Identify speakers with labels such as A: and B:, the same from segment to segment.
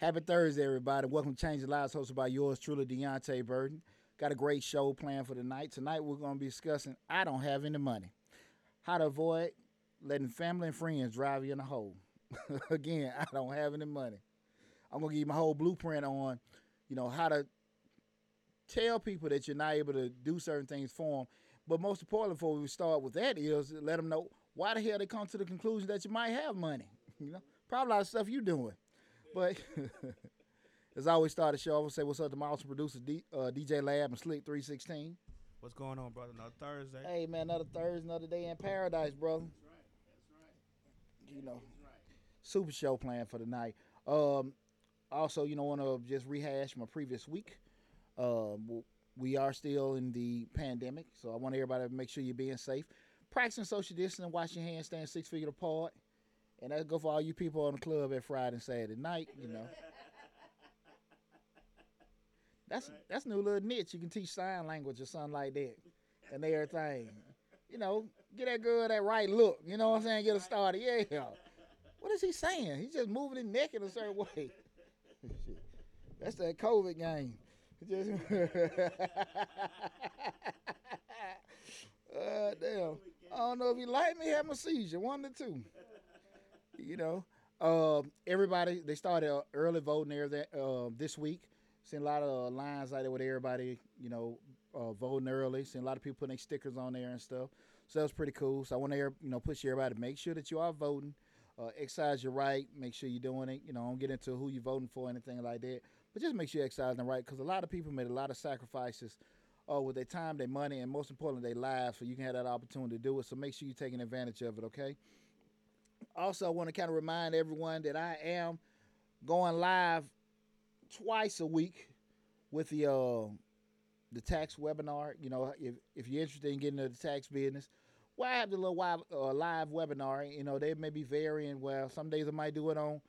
A: Happy Thursday, everybody. Welcome to Change the Lives, hosted by yours truly, Deontay Burton. Got a great show planned for tonight. Tonight, we're going to be discussing I don't have any money. How to avoid letting family and friends drive you in a hole. Again, I don't have any money. I'm going to give you my whole blueprint on, you know, how to tell people that you're not able to do certain things for them. But most importantly, before we start with that, is let them know why the hell they come to the conclusion that you might have money. You know, probably a lot of stuff you're doing. But as I always start the show, I will say what's up to my awesome producer D, uh, DJ Lab and Slick 316.
B: What's going on, brother? Another Thursday.
A: Hey, man, another Thursday, another day in paradise, brother. That's right. That's right. You know, right. super show plan for tonight. Um, also, you know, want to just rehash my previous week. Um, we are still in the pandemic, so I want everybody to make sure you're being safe. Practicing social distancing, wash your hands, stand six feet apart. And that go for all you people on the club at Friday and Saturday night, you know. That's right. that's new little niche. You can teach sign language or something like that. And everything. You know, get that girl that right look. You know what I'm saying? Get her started. Yeah. What is he saying? He's just moving his neck in a certain way. that's that COVID game. Just uh, damn. I don't know if he like me having a seizure. One or two you know, uh, everybody they started early voting there that uh, this week. Seen a lot of lines out there with everybody, you know, uh, voting early. Seen a lot of people putting stickers on there and stuff. So that was pretty cool. So I want to, you know, push everybody to make sure that you are voting. Uh, exercise your right. Make sure you're doing it. You know, don't get into who you're voting for, anything like that. But just make sure you're exercising the right, because a lot of people made a lot of sacrifices uh, with their time, their money, and most importantly, their lives, so you can have that opportunity to do it. So make sure you're taking advantage of it. Okay also, I want to kind of remind everyone that I am going live twice a week with the uh, the tax webinar. You know, if if you're interested in getting into the tax business, well, I have the little live, uh, live webinar. You know, they may be varying. Well, some days I might do it on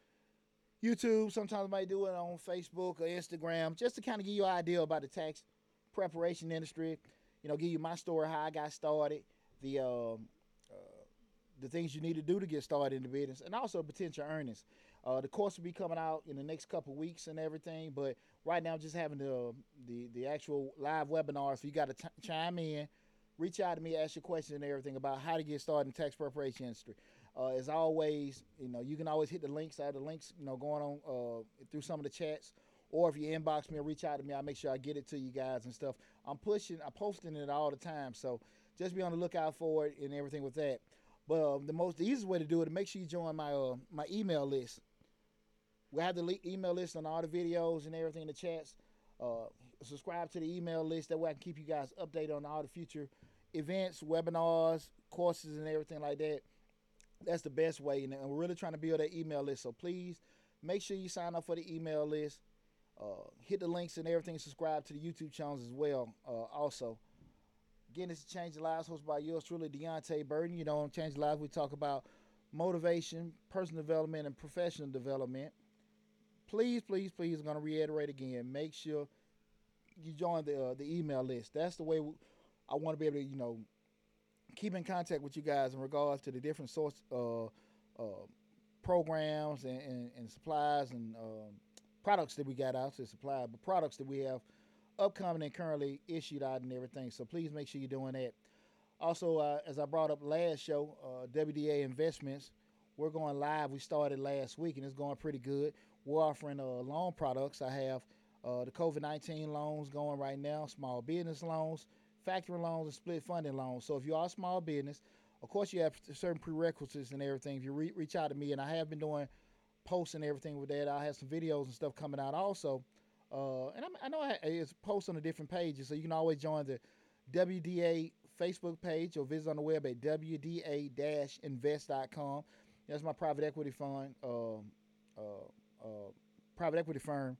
A: YouTube. Sometimes I might do it on Facebook or Instagram, just to kind of give you an idea about the tax preparation industry. You know, give you my story, how I got started, the um, the things you need to do to get started in the business, and also potential earnings. Uh, the course will be coming out in the next couple weeks and everything, but right now just having the the, the actual live webinar. So you got to chime in, reach out to me, ask your questions and everything about how to get started in tax preparation industry. Uh, as always, you know you can always hit the links. I have the links, you know, going on uh, through some of the chats. Or if you inbox me or reach out to me, I'll make sure I get it to you guys and stuff. I'm pushing, I'm posting it all the time. So just be on the lookout for it and everything with that. But um, the most the easiest way to do it is make sure you join my uh, my email list. We have the le- email list on all the videos and everything in the chats. Uh, subscribe to the email list that way I can keep you guys updated on all the future events, webinars, courses, and everything like that. That's the best way, and we're really trying to build that email list. So please make sure you sign up for the email list. Uh, hit the links and everything. Subscribe to the YouTube channels as well. Uh, also. Again, this is Change the Lives, hosted by yours truly, Deontay Burton. You know, on Change the Lives, we talk about motivation, personal development, and professional development. Please, please, please, I'm going to reiterate again. Make sure you join the uh, the email list. That's the way we, I want to be able to, you know, keep in contact with you guys in regards to the different source uh, uh, programs and, and, and, supplies and um, products that we got out to supply, but products that we have upcoming and currently issued out and everything. So please make sure you're doing that. Also, uh, as I brought up last show, uh, WDA Investments, we're going live. We started last week and it's going pretty good. We're offering uh, loan products. I have uh, the COVID 19 loans going right now, small business loans, factory loans, and split funding loans. So if you are a small business, of course, you have certain prerequisites and everything. If you re- reach out to me, and I have been doing posts and everything with that, I have some videos and stuff coming out also uh, and I'm, i know it's posts on the different pages, so you can always join the WDA Facebook page or visit on the web at wda-invest.com. That's my private equity fund, uh, uh, uh, private equity firm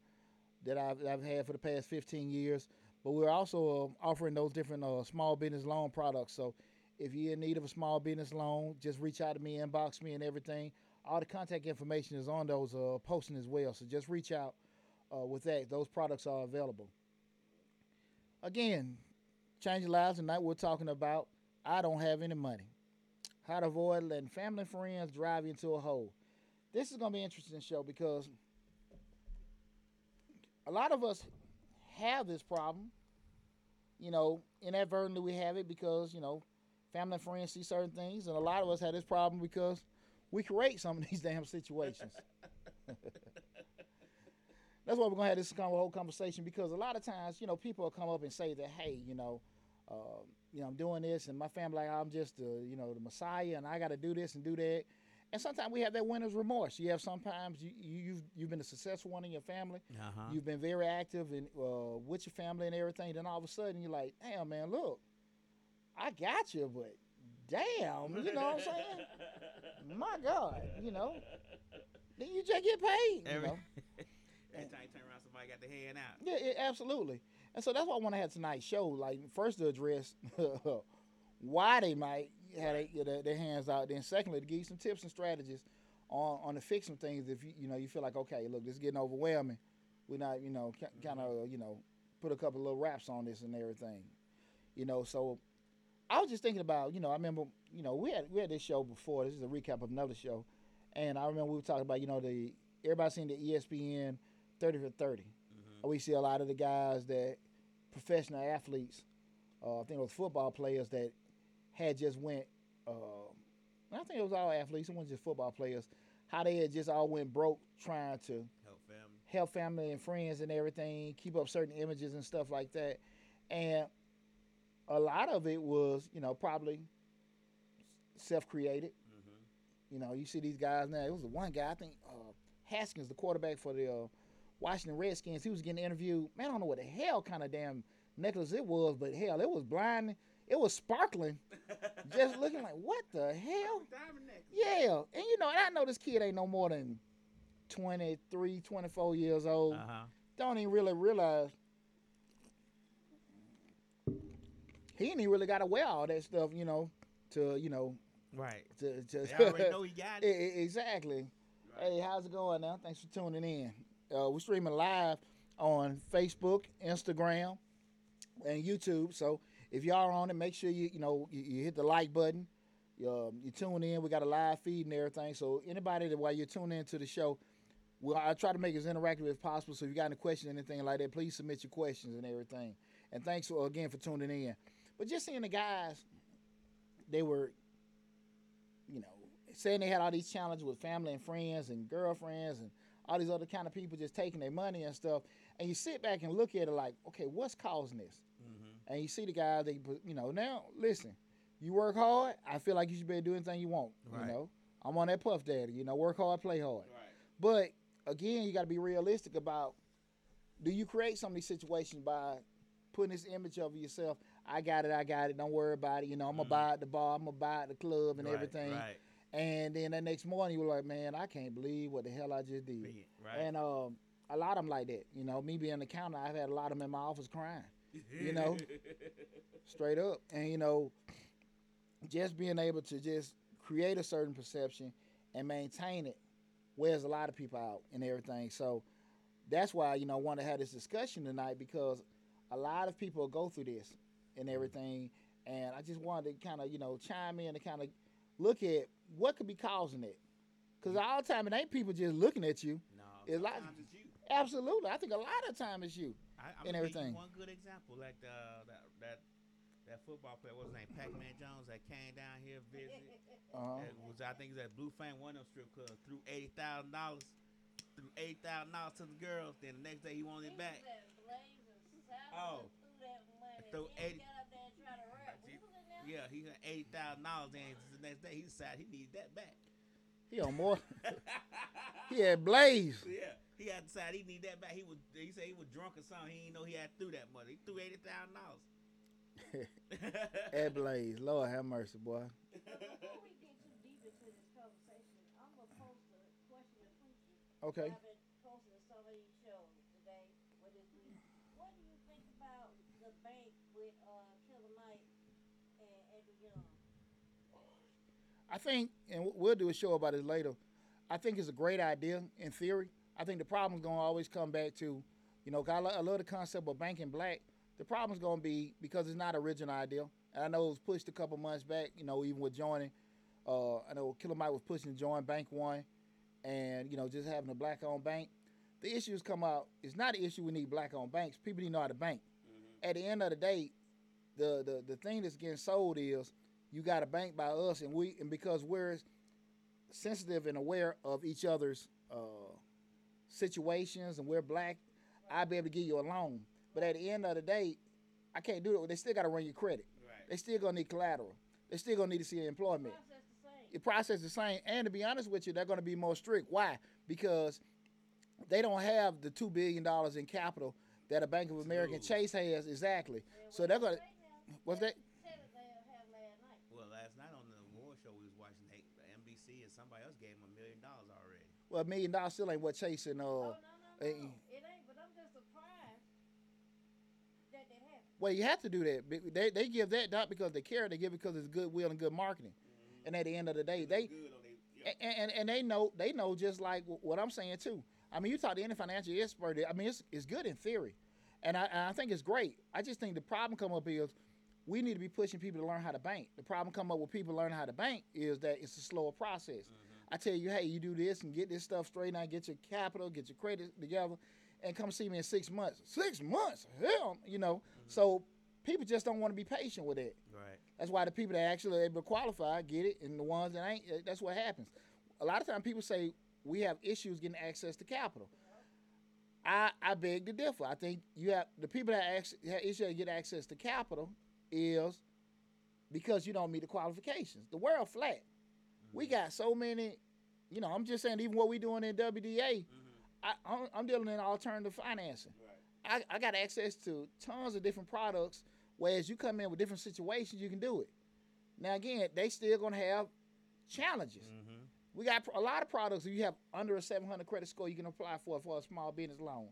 A: that I've, I've, had for the past 15 years. But we're also uh, offering those different uh, small business loan products. So if you're in need of a small business loan, just reach out to me, inbox me, and everything. All the contact information is on those posting as well. So just reach out uh, with that. Those products are available. Again, change Your lives tonight. We're talking about I don't have any money. How to avoid letting family and friends drive you into a hole. This is going to be interesting show because a lot of us have this problem. You know, inadvertently we have it because you know, family and friends see certain things, and a lot of us have this problem because we create some of these damn situations. That's why we're gonna have this whole conversation because a lot of times, you know, people will come up and say that, hey, you know, uh, you know, I'm doing this, and my family like I'm just the, you know, the Messiah, and I got to do this and do that. And sometimes we have that winner's remorse. You have sometimes you, you you've you've been a successful one in your family.
B: Uh-huh.
A: You've been very active in uh, with your family and everything. Then all of a sudden you're like, damn man, look, I got you, but damn, you know what I'm saying? My God, you know. Then you just get paid. You
B: Every,
A: know?
B: every time you turn around, somebody got their hand out.
A: Yeah, yeah, absolutely. And so that's why I want to have tonight's show. Like first to address why they might have they, their, their hands out. Then secondly, to give you some tips and strategies on on to fix some things if you you know you feel like okay, look, this is getting overwhelming. We're not you know mm-hmm. kind of you know put a couple little wraps on this and everything. You know, so I was just thinking about you know I remember you know we had we had this show before. This is a recap of another show, and I remember we were talking about you know the everybody seen the ESPN thirty for 30
B: Mm-hmm.
A: we see a lot of the guys that professional athletes, uh, I think it was football players that had just went. Uh, I think it was all athletes. It wasn't just football players. How they had just all went broke trying to
B: Help family.
A: help family and friends and everything, keep up certain images and stuff like that. And a lot of it was, you know, probably self-created.
B: Mm-hmm.
A: You know, you see these guys now. It was the one guy, I think uh, Haskins, the quarterback for the uh, Washington Redskins. He was getting interviewed. Man, I don't know what the hell kind of damn necklace it was, but hell, it was blinding. It was sparkling. Just looking like, what the hell?
B: Diamond necklace.
A: Yeah. And you know, and I know this kid ain't no more than 23, 24 years old.
B: Uh-huh.
A: Don't even really realize he ain't even really got to wear all that stuff, you know, to, you know,
B: Right.
A: to, to
B: They already know he got it.
A: exactly.
B: Right.
A: Hey, how's it going now? Thanks for tuning in. Uh, we're streaming live on Facebook, Instagram, and YouTube. So if y'all are on it, make sure you you know you, you hit the like button. You, um, you tune in. We got a live feed and everything. So anybody that while you're tuning in to the show, well, I try to make it as interactive as possible. So if you got any questions, anything like that, please submit your questions and everything. And thanks for, again for tuning in. But just seeing the guys, they were, you know, saying they had all these challenges with family and friends and girlfriends and all these other kind of people just taking their money and stuff. And you sit back and look at it like, okay, what's causing this?
B: Mm-hmm.
A: And you see the guys, they, put- you know, now listen, you work hard. I feel like you should be able to do anything you want.
B: Right.
A: You know, I'm on that puff daddy. You know, work hard, play hard.
B: Right.
A: But again, you got to be realistic about do you create some of these situations by putting this image of yourself? I got it, I got it. Don't worry about it. You know, I'm gonna
B: Mhm.
A: buy the bar, I'm gonna buy the club and
B: Right,
A: everything.
B: Right.
A: And then the next morning, you were like, man, I can't believe what the hell I just did.
B: Right.
A: And um, a lot of them like that. You know, me being an accountant, I've had a lot of them in my office crying, you know. straight up. And you know, just being able to just create a certain perception and maintain it wears a lot of people out and everything. So that's why you know I want to have this discussion tonight because a lot of people go through this and everything, and I just wanted to kind of you know chime in and kind of look at what could be causing it. Because all the time it ain't people just looking at you.
B: no.
A: it's like-
B: sometimes it's you.
A: Absolutely, I think a lot of time it's you.
B: I, I'm
A: and
B: gonna give you
A: everything.
B: One good example, like the, that that that football player, what's his name, Pac-Man Jones, that came down here visit.
A: Uh-huh.
B: Was I think it was at Blue Flame, one of them strip clubs. Threw eighty thousand dollars, threw eighty thousand dollars to the girls. Then the next day he wanted it back. Oh. Throw
C: Throw
B: Yeah, he got eighty thousand dollars. Then the next day he decided he needed that back.
A: He on more. he had Blaze.
B: Yeah, he had decided he needed that back. He was he said he was drunk or something. He didn't know he had threw that money. He threw eighty thousand dollars.
A: At Blaze. Lord have mercy, boy.
C: But before we get too deep into this conversation, I'm gonna post a question to Pookie.
A: Okay.
C: I've been posting some of these shows today with this week. What do you think about the bank with uh Killer Mike and Andrew Young?
A: I think, and we- we'll do a show about it later. I think it's a great idea in theory. I think the problem's gonna always come back to, you know, I, lo- I love the concept of banking black. The problem's gonna be because it's not original idea. And I know it was pushed a couple months back. You know, even with joining, uh, I know Killer Mike was pushing to join Bank One, and you know, just having a black-owned bank. the issues come out. It's not an issue we need black owned banks. People need to know how to bank.
B: Mm-hmm.
A: At the end of the day, the, the the thing that's getting sold is you got a bank by us, and we and because we're sensitive and aware of each other's uh, situations, and we're black, I'll be able to give you a loan. But at the end of the day, I can't do it. They still got to run your credit.
B: Right.
A: They still gonna need collateral. They still gonna need to see employment.
C: Process the
A: process is the same, and to be honest with you, they're gonna be more strict. Why? Because they don't have the two billion dollars in capital that a Bank of America and Chase has exactly.
C: Yeah,
A: So they're gonna. What's that?
C: Said it they have last night.
B: Well, last night on the award show we was watching, they, the NBC and somebody else gave him a million dollars already.
A: Well, a million dollars still ain't what chasing. uh.
C: oh no no no,
A: eh,
C: it ain't. But I'm just surprised that that happened.
A: Well, you have to do that. They they give that not because they care. They give it because it's goodwill and good marketing. And at the end of the day, they
B: they,
A: and, and and they know they know just like what I'm saying too. I mean, you talk to any financial expert. I mean, it's it's good in theory, and I, and I think it's great. I just think the problem come up is we need to be pushing people to learn how to bank. The problem come up with people learning how to bank is that it's a slower process. I tell you, hey, you do this and get this stuff straight out, get your capital, get your credit together, and come see me in six months. Six months, hell, you know. Mm-hmm. So people just don't want to be patient with it.
B: Right.
A: That's why the people that actually are able to qualify get it, and the ones that ain't, that's what happens. A lot of times people say we have issues getting access to capital. I, I beg to differ. I think you have the people that actually have issue to get access to capital is because you don't meet the qualifications. The world flat. We got so many, you know. I'm just saying, even what we doing in WDA, I, I'm, I'm dealing in alternative financing.
B: Right.
A: I, I got access to tons of different products. Whereas you come in with different situations, you can do it. Now again, they still gonna have challenges.
B: Mm-hmm.
A: We got a lot of products. If you have under a 700 credit score, you can apply for for a small business loan.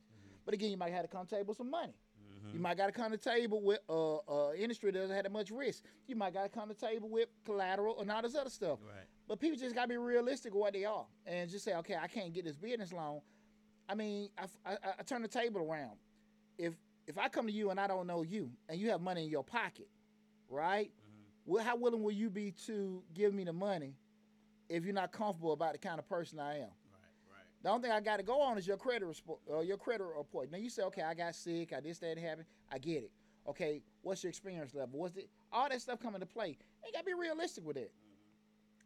A: But again, you might have to come to table some money.
B: Mm-hmm.
A: You might got to come to table with uh, uh, industry that doesn't have that much risk. You might got to come to table with collateral and all this other stuff.
B: Right.
A: But people just got to be realistic with what they are and just say, okay, I can't get this business loan. I mean, I, I, I turn the table around. If if I come to you and I don't know you and you have money in your pocket, right?
B: Mm-hmm.
A: Well, how willing will you be to give me the money if you're not comfortable about the kind of person I am?
B: Right. Right.
A: The only thing I got to go on is your credit report. Uh, your credit report. Now you say, okay, I got sick, I this, that happened. I get it. Okay, what's your experience level? What's it? All that stuff come into play. You got to be realistic with it.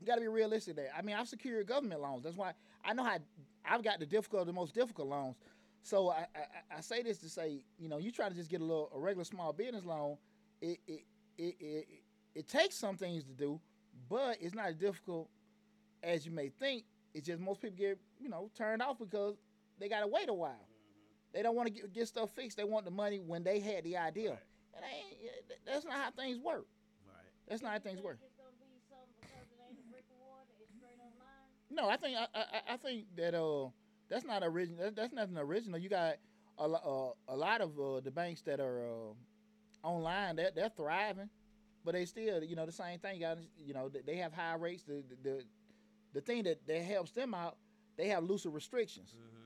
A: You got to be realistic there. I mean, I've secured government loans. That's why I know how I've got the difficult, the most difficult loans. So I, I, I say this to say, you know, you try to just get a little a regular small business loan. It it it it, it takes some things to do, but it's not as difficult as you may think. It's just most people get you know turned off because they got to wait a while. Mm-hmm. They don't want to get, get stuff fixed. They want the money when they had the idea.
B: Right.
A: And ain't, that's not how things work.
B: Right.
A: That's not how things work. No, I think I, I, I think that uh that's not original. That, that's nothing original. You got a, uh, a lot of uh, the banks that are uh, online. They're, they're thriving, but they still you know the same thing. You got you know they have high rates. The the the, the thing that, that helps them out, they have looser restrictions.
B: Mm-hmm.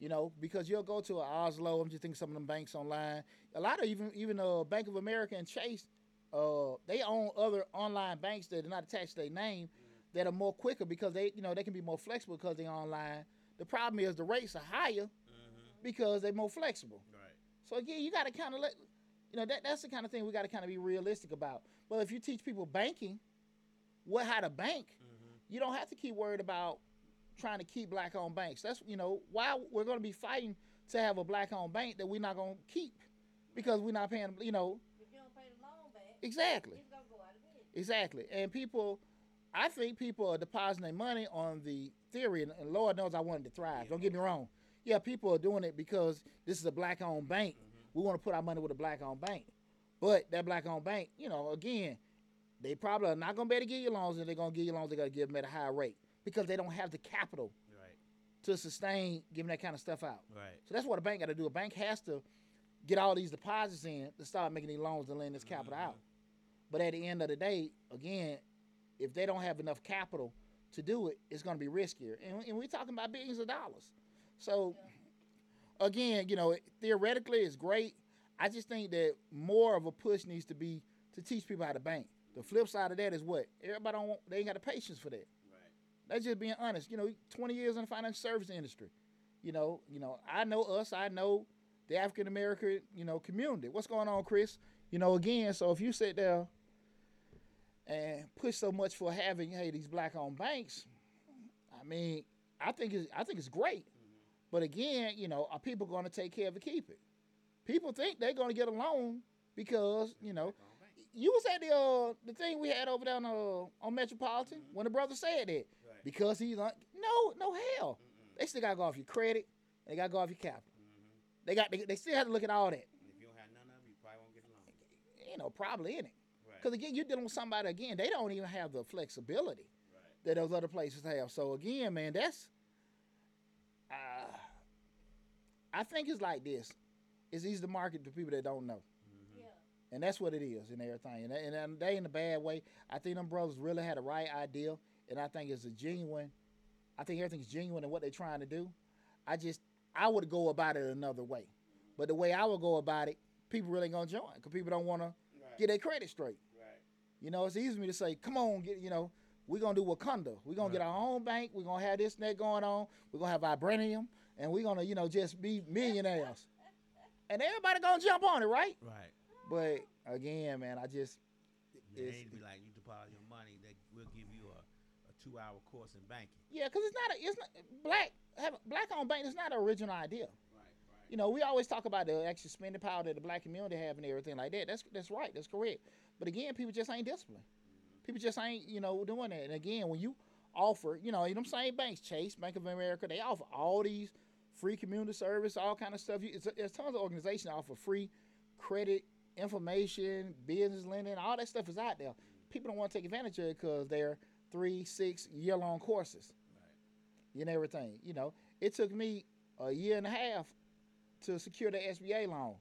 A: You know, because you'll go to a Oslo. I'm just thinking some of them banks online. A lot of even even uh, Bank of America and Chase, uh, they own other online banks that are not attached to their name that are more quicker because they you know they can be more flexible because they're online. The problem is the rates are higher
B: Mm-hmm.
A: because they're more flexible.
B: Right.
A: So again, you got to kind of let you know that that's the kind of thing we got to kind of be realistic about. But if you teach people banking, what how to bank,
B: Mm-hmm.
A: you don't have to keep worried about trying to keep black owned banks. That's you know why we're going to be fighting to have a black owned bank that we're not going to keep because we're not paying. You know
C: If you don't pay the loan back,
A: exactly,
C: it's gonna go out of business.
A: exactly. And people, I think people are depositing their money on the theory, and, and Lord knows I wanted to thrive. Don't get me wrong. Yeah, people are doing it because this is a black owned bank. Mm-hmm. We want to put our money with a black owned bank. But that black owned bank, you know, again, they probably are not going to be able to give you loans, and they're going to give you loans. They got to give them at a high rate because they don't have the capital
B: Right.
A: to sustain giving that kind of stuff out.
B: Right.
A: So that's what a bank got to do. A bank has to get all these deposits in to start making these loans and lend this capital mm-hmm. out. But at the end of the day, again, if they don't have enough capital to do it, it's going to be riskier. And, and we're talking about billions of dollars. So again, you know, theoretically it's great. I just think that more of a push needs to be to teach people how to bank. The flip side of that is what everybody don't want. They ain't got the patience for that.
B: Right.
A: That's just being honest. You know, 20 years in the financial service industry. You know, you know, I know us. I know the African American, you know, community. What's going on, Chris? You know, again, so if you sit there and push so much for having hey these black-owned banks, I mean, I think it's I think it's great. But again, you know, are people going to take care of it, keep it? People think they're going to get a loan because you know you was at the uh, the thing we had over there on, uh, on Metropolitan when the brother said that
B: Right.
A: because he's like, no, no hell. They still got to go off your credit. They got to go off your capital. They got they, they still have to look at all that.
B: And if you don't have none of them, you probably won't get along.
A: You know, probably in it.
B: Right.
A: Because again, you're dealing with somebody again. They don't even have the flexibility
B: Right.
A: that those other places have. So again, man, that's. Uh, I think it's like this. It's easy to market to people that don't know.
C: Yeah.
A: And that's what it is and everything. And, and, and they in a bad way. I think them brothers really had the right idea. And I think it's a genuine, I think everything's genuine in what they're trying to do. I just, I would go about it another way. But the way I would go about it, people really going to join because people don't want to
B: Right.
A: get their credit straight. You know, it's easy for me to say, come on, get, you know, we're going to do Wakanda. We're going to get our own bank. We're going to have this and that going on. We're going to have Vibranium. And we're going to, you know, just be millionaires. and everybody going to jump on it, right?
B: Right.
A: But again, man, I just,
B: Yeah,
A: It's-
B: be like, you deposit your money, they will give you a, a two-hour course in banking.
A: yeah, because it's not, a, it's not, black, have, black owned bank is not an original idea. You know, we always talk about the extra spending power that the black community have and everything like that. That's that's right. That's correct. But again, people just ain't disciplined. People just ain't, you know, doing that. And again, when you offer, you know, them same banks, Chase, Bank of America, they offer all these free community service, all kind of stuff. You, it's, there's tons of organizations that offer free credit, information, business lending, all that stuff is out there. People don't want to take advantage of it because they're three, six year long courses
B: Right.
A: and everything. You know, it took me a year and a half to secure the SBA loan.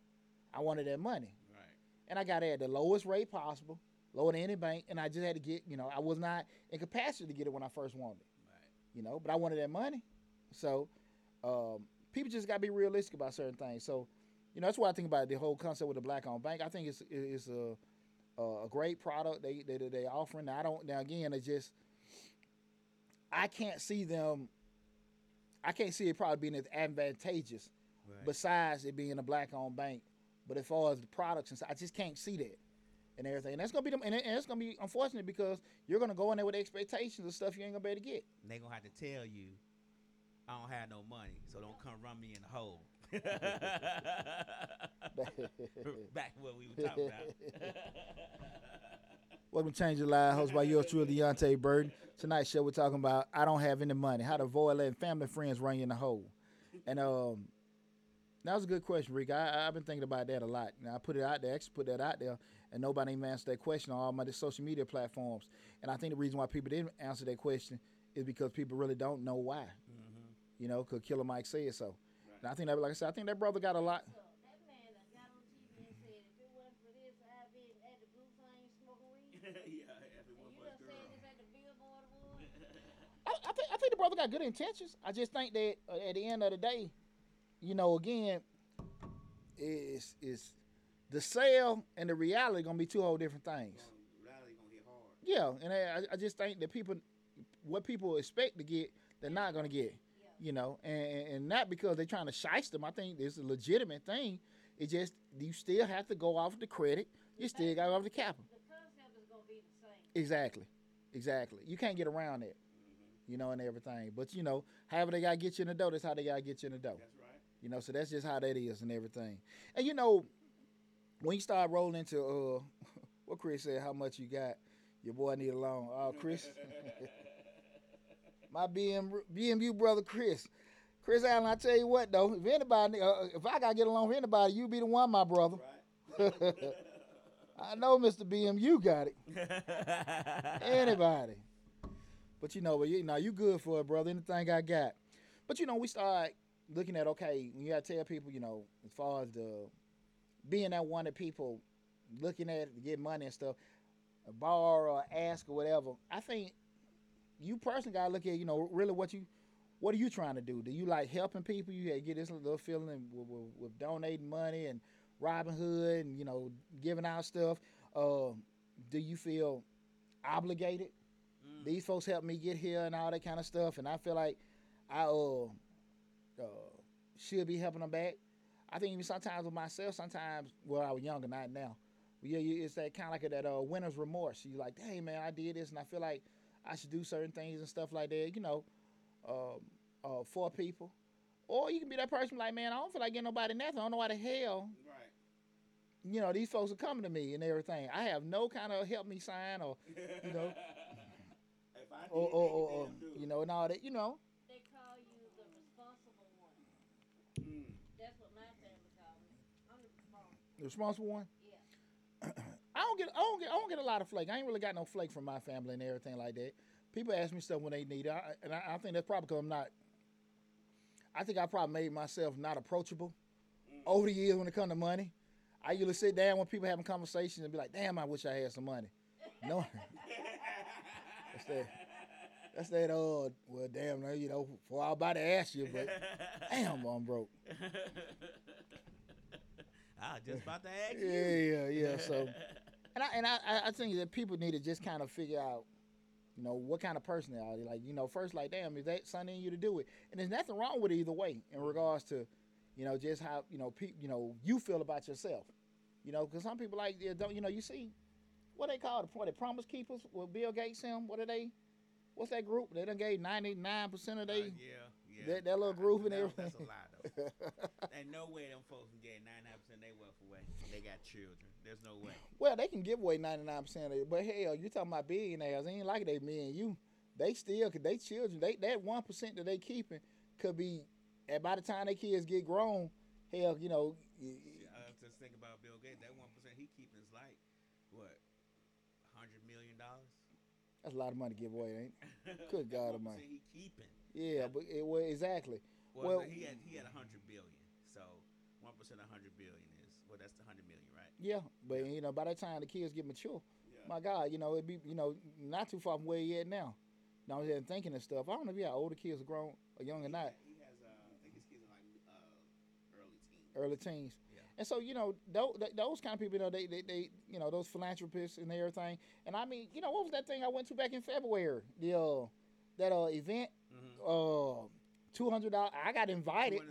A: I wanted that money,
B: Right.
A: and I got it at the lowest rate possible, lower than any bank, and I just had to get. You know, I was not in capacity to get it when I first wanted it.
B: Right.
A: You know, but I wanted that money, so um, people just got to be realistic about certain things. So, you know, that's why I think about the whole concept with the black-owned bank. I think it's it's a a great product they they they offering. Now, I don't. Now again, it just I can't see them. I can't see it probably being as advantageous
B: Right.
A: besides it being a black-owned bank. But as far as the products and stuff, I just can't see that and everything. And that's gonna be them, and, it- and it's gonna be unfortunate because you're gonna go in there with expectations of stuff you ain't gonna be able to get.
B: And they gonna have to tell you, I don't have no money, so don't come run me in the hole. Back to what we were talking about.
A: Welcome to Change Your Life, hosted by yours truly, Deontay Burton. Tonight's show, we're talking about I don't have any money, how to avoid letting family and friends run you in the hole. And um, that was a good question, Rick. I, I've been thinking about that a lot. Now, I put it out there, I actually put that out there, and nobody even answered that question on all my social media platforms. And I think the reason why people didn't answer that question is because people really don't know why.
B: Mhm.
A: You know, because Killer Mike said so. And I think that, like I said, I think that brother got a lot.
C: So that man done got on TV and said, if it wasn't for this, I'd been at the Blue Flame smoking weed.
B: yeah,
C: And
B: everyone
C: you
B: but
C: done
B: girl.
C: said this at the Billboard Awards.
A: I, I think I think the brother got good intentions. I just think that uh, at the end of the day, you know, again, is is the sale and the reality gonna be two whole different things.
B: Rally gonna hit hard.
A: Yeah, and I, I just think that people, what people expect to get, they're not gonna get. You know, and, and not because they're trying to shice them. I think it's a legitimate thing. It just you still have to go off the credit. You still got to go off the capital.
C: The concept is gonna be the same.
A: Exactly, exactly. You can't get around that. Mm-hmm. You know, and everything. But you know, however they gotta get you in the dough, that's how they gotta get you in the dough. You know, so that's just how that is and everything. And you know, when you start rolling into uh, what Chris said, how much you got, your boy need a loan. Oh, Chris, my BM, BMU brother Chris, Chris Allen. I tell you what though, if anybody, uh, if I gotta get along with anybody, you be the one, my brother.
B: Right.
A: I know Mr. BMU got it. Anybody. But you know, but you know, you good for it, brother. Anything I got. But you know, we start looking at okay, when you gotta tell people, you know, as far as the being that one that people looking at to get money and stuff, borrow or ask or whatever. I think you personally gotta look at, you know, really what you what are you trying to do? Do you like helping people? You get this little feeling with, with, with donating money and Robin Hood and you know giving out stuff. Uh, do you feel obligated?
B: Mm.
A: These folks helped me get here and all that kind of stuff, and I feel like I uh, uh should be helping them back. I think even sometimes with myself, sometimes well, I was younger, not now. But yeah, you, it's that kind of like that uh, winner's remorse. You like, hey man, I did this, and I feel like I should do certain things and stuff like that. You know, um, uh, for people. Or you can be that person like, man, I don't feel like getting nobody nothing. I don't know why the hell,
B: Right.
A: you know, these folks are coming to me and everything. I have no kind of help me sign or, you know,
B: if I did,
A: or, or, or, or you know, and all that. You know,
C: They call you the responsible one.
B: do. Mm.
C: That's what my family called me. I'm the responsible.
A: The responsible one.
C: Yeah.
A: I don't get, I don't get, I don't get a lot of flake. I ain't really got no flake from my family and everything like that. People ask me stuff when they need it, I, and I, I think that's probably because I'm not. I think I probably made myself not approachable over the years when it come to money. I usually sit down when people having conversations and be like, "Damn, I wish I had some money." No, that's that. That's that. Uh, well, damn, you know, before I was about to ask you, but damn, I'm broke.
B: I was just about to ask
A: Yeah,
B: you.
A: yeah, yeah. Yeah. So, and I and I, I- think that people need to just kind of figure out, you know, what kind of person they are. Like, you know, first, like, damn, is that something in you to do it? And there's nothing wrong with it either way in regards to, you know, just how you know, pe- you know, you feel about yourself. You know, because some people like they don't, you know, you see, what they call the, they promise keepers with Bill Gates him. What are they? What's that group? They done gave ninety nine percent of
B: Uh,
A: they.
B: yeah,
A: that- that little group and everything.
B: That's a lie, though. Ain't no way them folks can get 99% of their wealth away. They got children. There's no way.
A: Well, they can give away ninety nine percent of it, but hell, you talking about billionaires? It ain't like they me and you. They still, cause they children, they that one percent that they keeping could be, and by the time their kids get grown, hell, you know,
B: I just think about Bill Gates. That 1% he keeping is like, what, $100 million?
A: that's a lot of money to give away, ain't? it? Good God
B: 1%
A: Almighty.
B: he keeping.
A: Yeah, but it, well, exactly.
B: Well,
A: Well-
B: he had he had a 100 billion. So 1% of 100 billion is, well, that's the 100 million, right?
A: Yeah, but you know, by the time the kids get mature,
B: Yeah.
A: my God, you know, it'd be, you know, not too far from where he at now. Now I'm thinking and stuff. I don't know if got older kids are grown or young or not.
B: He has, uh, I think his kids are like uh, early teens.
A: early teens.
B: Yeah.
A: And so, you know, those, those kind of people, you know, they, they, they, you know, those philanthropists and everything. And I mean, you know, what was that thing I went to back in February? The uh, that uh event. Uh, two hundred dollars. I got invited.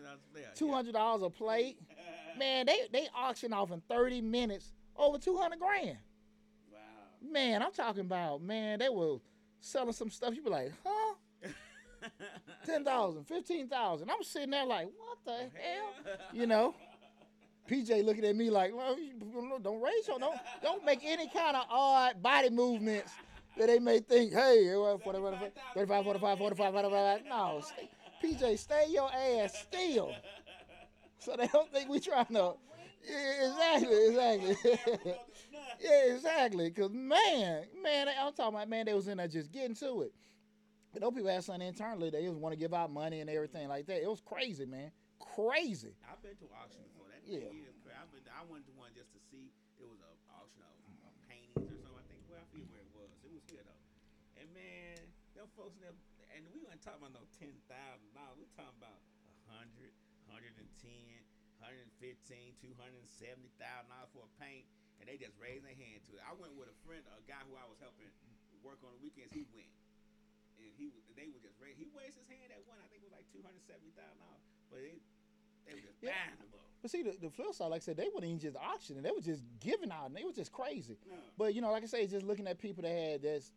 A: Two hundred dollars a plate. Man, they they auction off in thirty minutes over two hundred grand.
B: Wow.
A: Man, I'm talking about man. They were selling some stuff. You be like, huh? Ten thousand, fifteen thousand. I'm sitting there like, what the hell? You know. PJ looking at me like, well, don't raise your don't don't make any kind of odd body movements that they may think, hey, well, 45, 35, 45, 45, 45. No, stay, PJ, stay your ass still. So they don't think we trying to. Yeah, exactly, exactly. yeah, exactly. Cause man, man, I'm talking about man, they was in there just getting to it. And those people had something internally. They just want to give out money and everything like that. It was crazy, man, crazy.
B: I've been to auction before. That
A: Yeah.
B: is crazy. I've been. I went to one just to see. It was a auction of, of paintings or something. I think. Well, I forget where it was. It was here though. And man, folks and we weren't talking about no ten thousand dollars. We talking about a hundred, hundred and ten, hundred and fifteen, two hundred and seventy thousand dollars for a paint, and they just raised their hand to it. I went with a friend, a guy who I was helping work on the weekends. He went. And he, they were just raise. He raised his hand at one. I think it was like two hundred seventy thousand dollars. But it, they were just
A: Yeah.
B: buying them up.
A: But see, the, the flip side, like I said, they weren't even just auctioning; they were just giving out, and they were just crazy.
B: No.
A: But you know, like I say, just looking at people that had this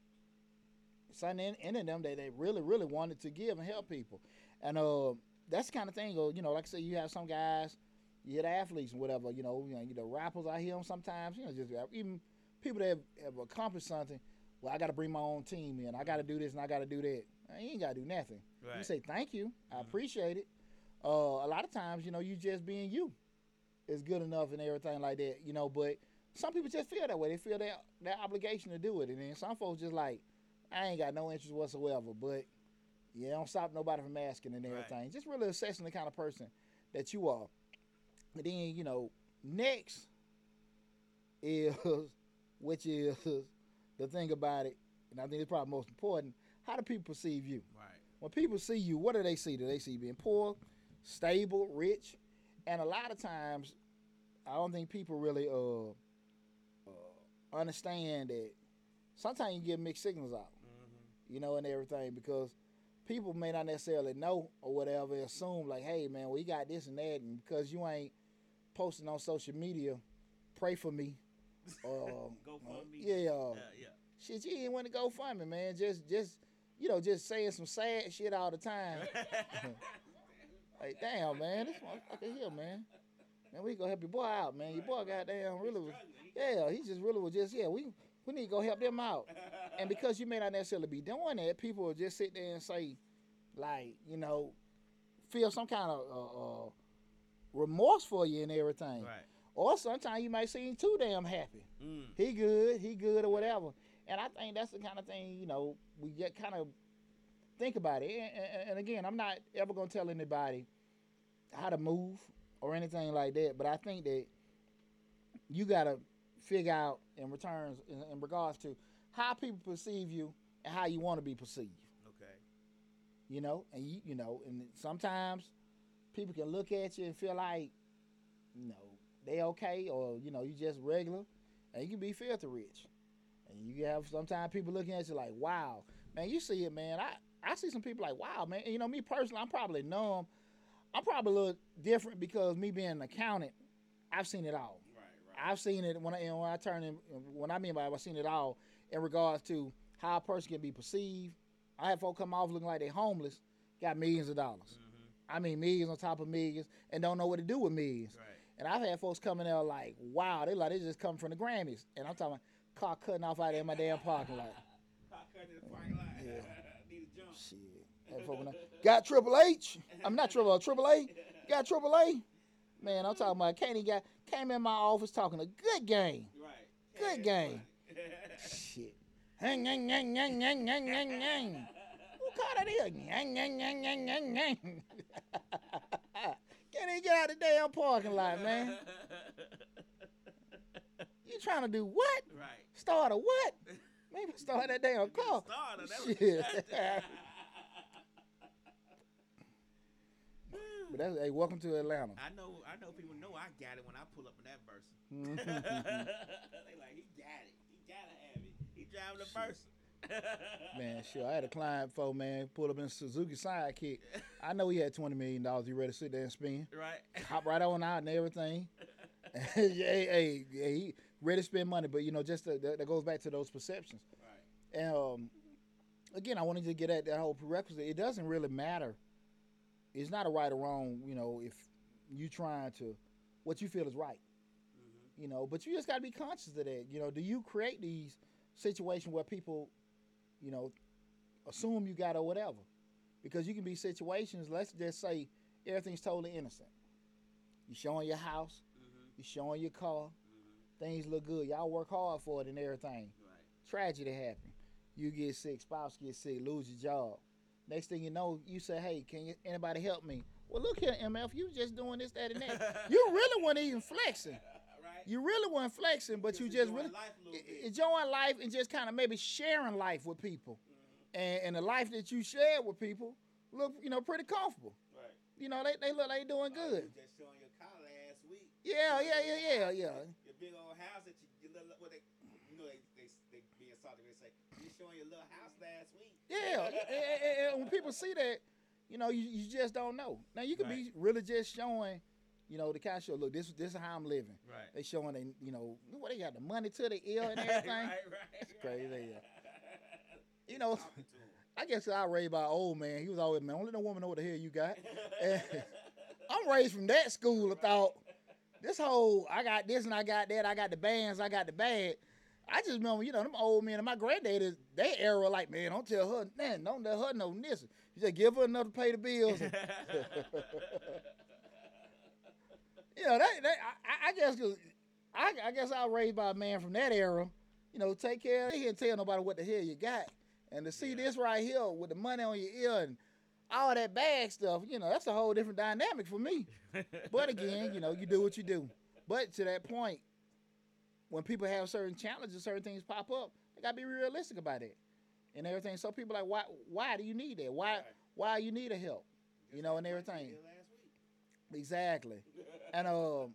A: something in, in them that they really, really wanted to give and help people, and uh, that's the kind of thing. uh, You know, like I say, you have some guys, you the athletes and whatever. You know, you know, you know, rappers. I hear them sometimes. You know, just even people that have, have accomplished something. Well, I got to bring my own team in. I got to do this and I got to do that. You ain't got to do nothing. You say thank you. I
B: Mhm.
A: appreciate it. Uh, a lot of times, you know, you just being you is good enough and everything like that. You know, but some people just feel that way. They feel that that obligation to do it, and then some folks just like, I ain't got no interest whatsoever. But yeah, don't stop nobody from asking and
B: Right.
A: everything. Just really assessing the kind of person that you are. And then you know, next is which is the thing about it, and I think it's probably most important. How do people perceive you?
B: Right.
A: when people see you, what do they see? Do they see you being poor, stable, rich? And a lot of times, I don't think people really uh, uh understand that sometimes you get mixed signals out. You know, and everything because people may not necessarily know or whatever, assume like, hey man, we got this and that, and because you ain't posting on social media, pray for me. Or
B: Go
A: uh,
B: me.
A: yeah, uh,
B: Yeah, yeah.
A: shit, you ain't want to go fund me, man. Just, just, you know, just saying some sad shit all the time. like, damn, man, this motherfucker here, man. Man, we gonna help your boy out, man. Your boy goddamn really was, yeah, he just really was just, yeah, we we need to go help them out. And because you may not necessarily be doing that, people will just sit there and say, like, you know, feel some kind of uh, uh, remorse for you and everything.
B: Right.
A: Or sometimes you might seem too damn happy
B: Mm.
A: he good, he good, or whatever. And I think that's the kind of thing you know we get kind of think about it. And, and, and again, I'm not ever gonna tell anybody how to move or anything like that, but I think that you gotta figure out in returns in, in regards to how people perceive you and how you want to be perceived.
B: Okay.
A: You know, and you you know, and sometimes people can look at you and feel like, you know, they okay, or you know, you just regular, and you can be filthy rich, and you have sometimes people looking at you like, wow, man, you see it, man. I I see some people like, wow, man. And, you know, me personally, I'm probably numb. I'm probably a little different because me being an accountant, I've seen it all. I've seen it when I and when I turn in when I mean by it, I've seen it all in regards to how a person can be perceived. I have folks come off looking like they homeless, got millions of dollars.
B: Mhm.
A: I mean millions on top of millions, and don't know what to do with millions.
B: Right.
A: And I've had folks coming there like, wow, they like they just come from the Grammys, and I'm talking car cutting off out in my damn parking lot.
B: Car cut in the parking lot.
A: Yeah.
B: Need a jump.
A: Shit, That folk went, got Triple H. I'm not Triple Triple A. Got Triple A. Man, I'm talking about Kenny got came in my office talking a good game.
B: Right.
A: Good game. Shit. Hang, hang, hang, hang, hang, hang, hang, hang. Who called it here? Hang, hang, hang, hang, hang, hang. Can't even get out of the damn parking lot, man. You trying to do what?
B: right.
A: Start a what? Maybe start that damn car.
B: Starter, that was
A: Shit. But that's hey, welcome to Atlanta.
B: I know, I know. People know I got it when I pull up in that verse. They like he got it. He gotta have it. He driving the verse.
A: Man, sure. I had a client before, man, pulled up in Suzuki Sidekick. I know he had twenty million dollars. He ready to sit there and spend.
B: right.
A: Hop right on out and everything. hey, hey, yeah, he ready to spend money, but you know, just to, that, that goes back to those perceptions.
B: Right.
A: And um, again, I wanted to get at that whole prerequisite. It doesn't really matter. It's not a right or wrong, you know, if you trying to what you feel is right,
B: Mhm.
A: you know. But you just got to be conscious of that. You know, do you create these situations where people, you know, assume you got or whatever? Because you can be situations. Let's just say everything's totally innocent. You showing your house,
B: Mhm.
A: you showing your car,
B: Mhm.
A: things look good. Y'all work hard for it and everything
B: Right.
A: tragedy happen. You get sick, spouse gets sick, lose your job. Next thing you know, you say, "Hey, can you, anybody help me?" Well, look here, MF, you just doing this, that, and that. you really weren't even flexing.
B: right.
A: You really weren't flexing, but you just really
B: life a little bit.
A: enjoying life and just kind of maybe sharing life with people. Mm-hmm. And, and the life that you shared with people look, you know, pretty comfortable.
B: right.
A: You know, they, they look like they doing
B: Oh,
A: good.
B: just showing your car last week.
A: Yeah, yeah, yeah, yeah, yeah.
B: Your big old house that you, you little, what they, you know, they, they, they being salty. They say you showing your little house last week.
A: Yeah, and, and- when people see that, you know, you, you just don't know. Now you could be really just showing, you know, the kind of show. Look, this this is how I'm living.
B: Right.
A: They showing they, you know, what they got the money to the ill and everything.
B: right, right.
A: It's crazy, yeah. You know,
B: talking to 'em.
A: I guess I raised by an old man. He was always man. Only the woman know what the hell you got. I'm raised from that school of thought. This whole I got this and I got that. I got the bands. I got the bag. I just remember, you know, them old men and my granddaddy, they era like, man, don't tell her, man, don't tell her no this. You just give her enough to pay the bills. you know, that, that I, I guess 'cause I, I guess I was raised by a man from that era. You know, take care. They can't tell nobody what the hell you got. And to see
B: Yeah.
A: this right here with the money on your ear and all that bag stuff, you know, that's a whole different dynamic for me. But again, you know, you do what you do. But to that point, when people have certain challenges, certain things pop up, they gotta be realistic about it and everything. So people like, why why do you need that? Why why you need a help? You know, and everything. Exactly. And um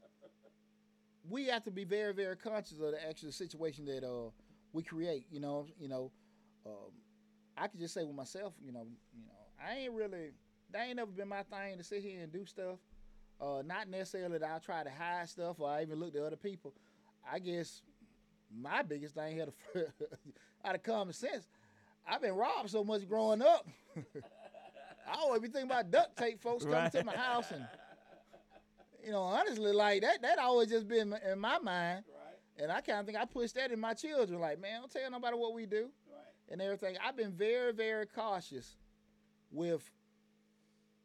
A: we have to be very, very conscious of the actual situation that uh we create. You know, you know, um, I could just say with myself, you know, you know, I ain't really. That ain't never been my thing to sit here and do stuff. Uh, not necessarily that I try to hide stuff or I even look to other people. I guess my biggest thing here, to, out of common sense, I've been robbed so much growing up. I always be thinking about duct tape folks coming to my house and, you know, honestly, like that. That always just been in my mind,
B: Right.
A: and I kind of think I pushed that in my children. Like, man, don't tell nobody what we do
B: Right.
A: and everything. I've been very, very cautious with.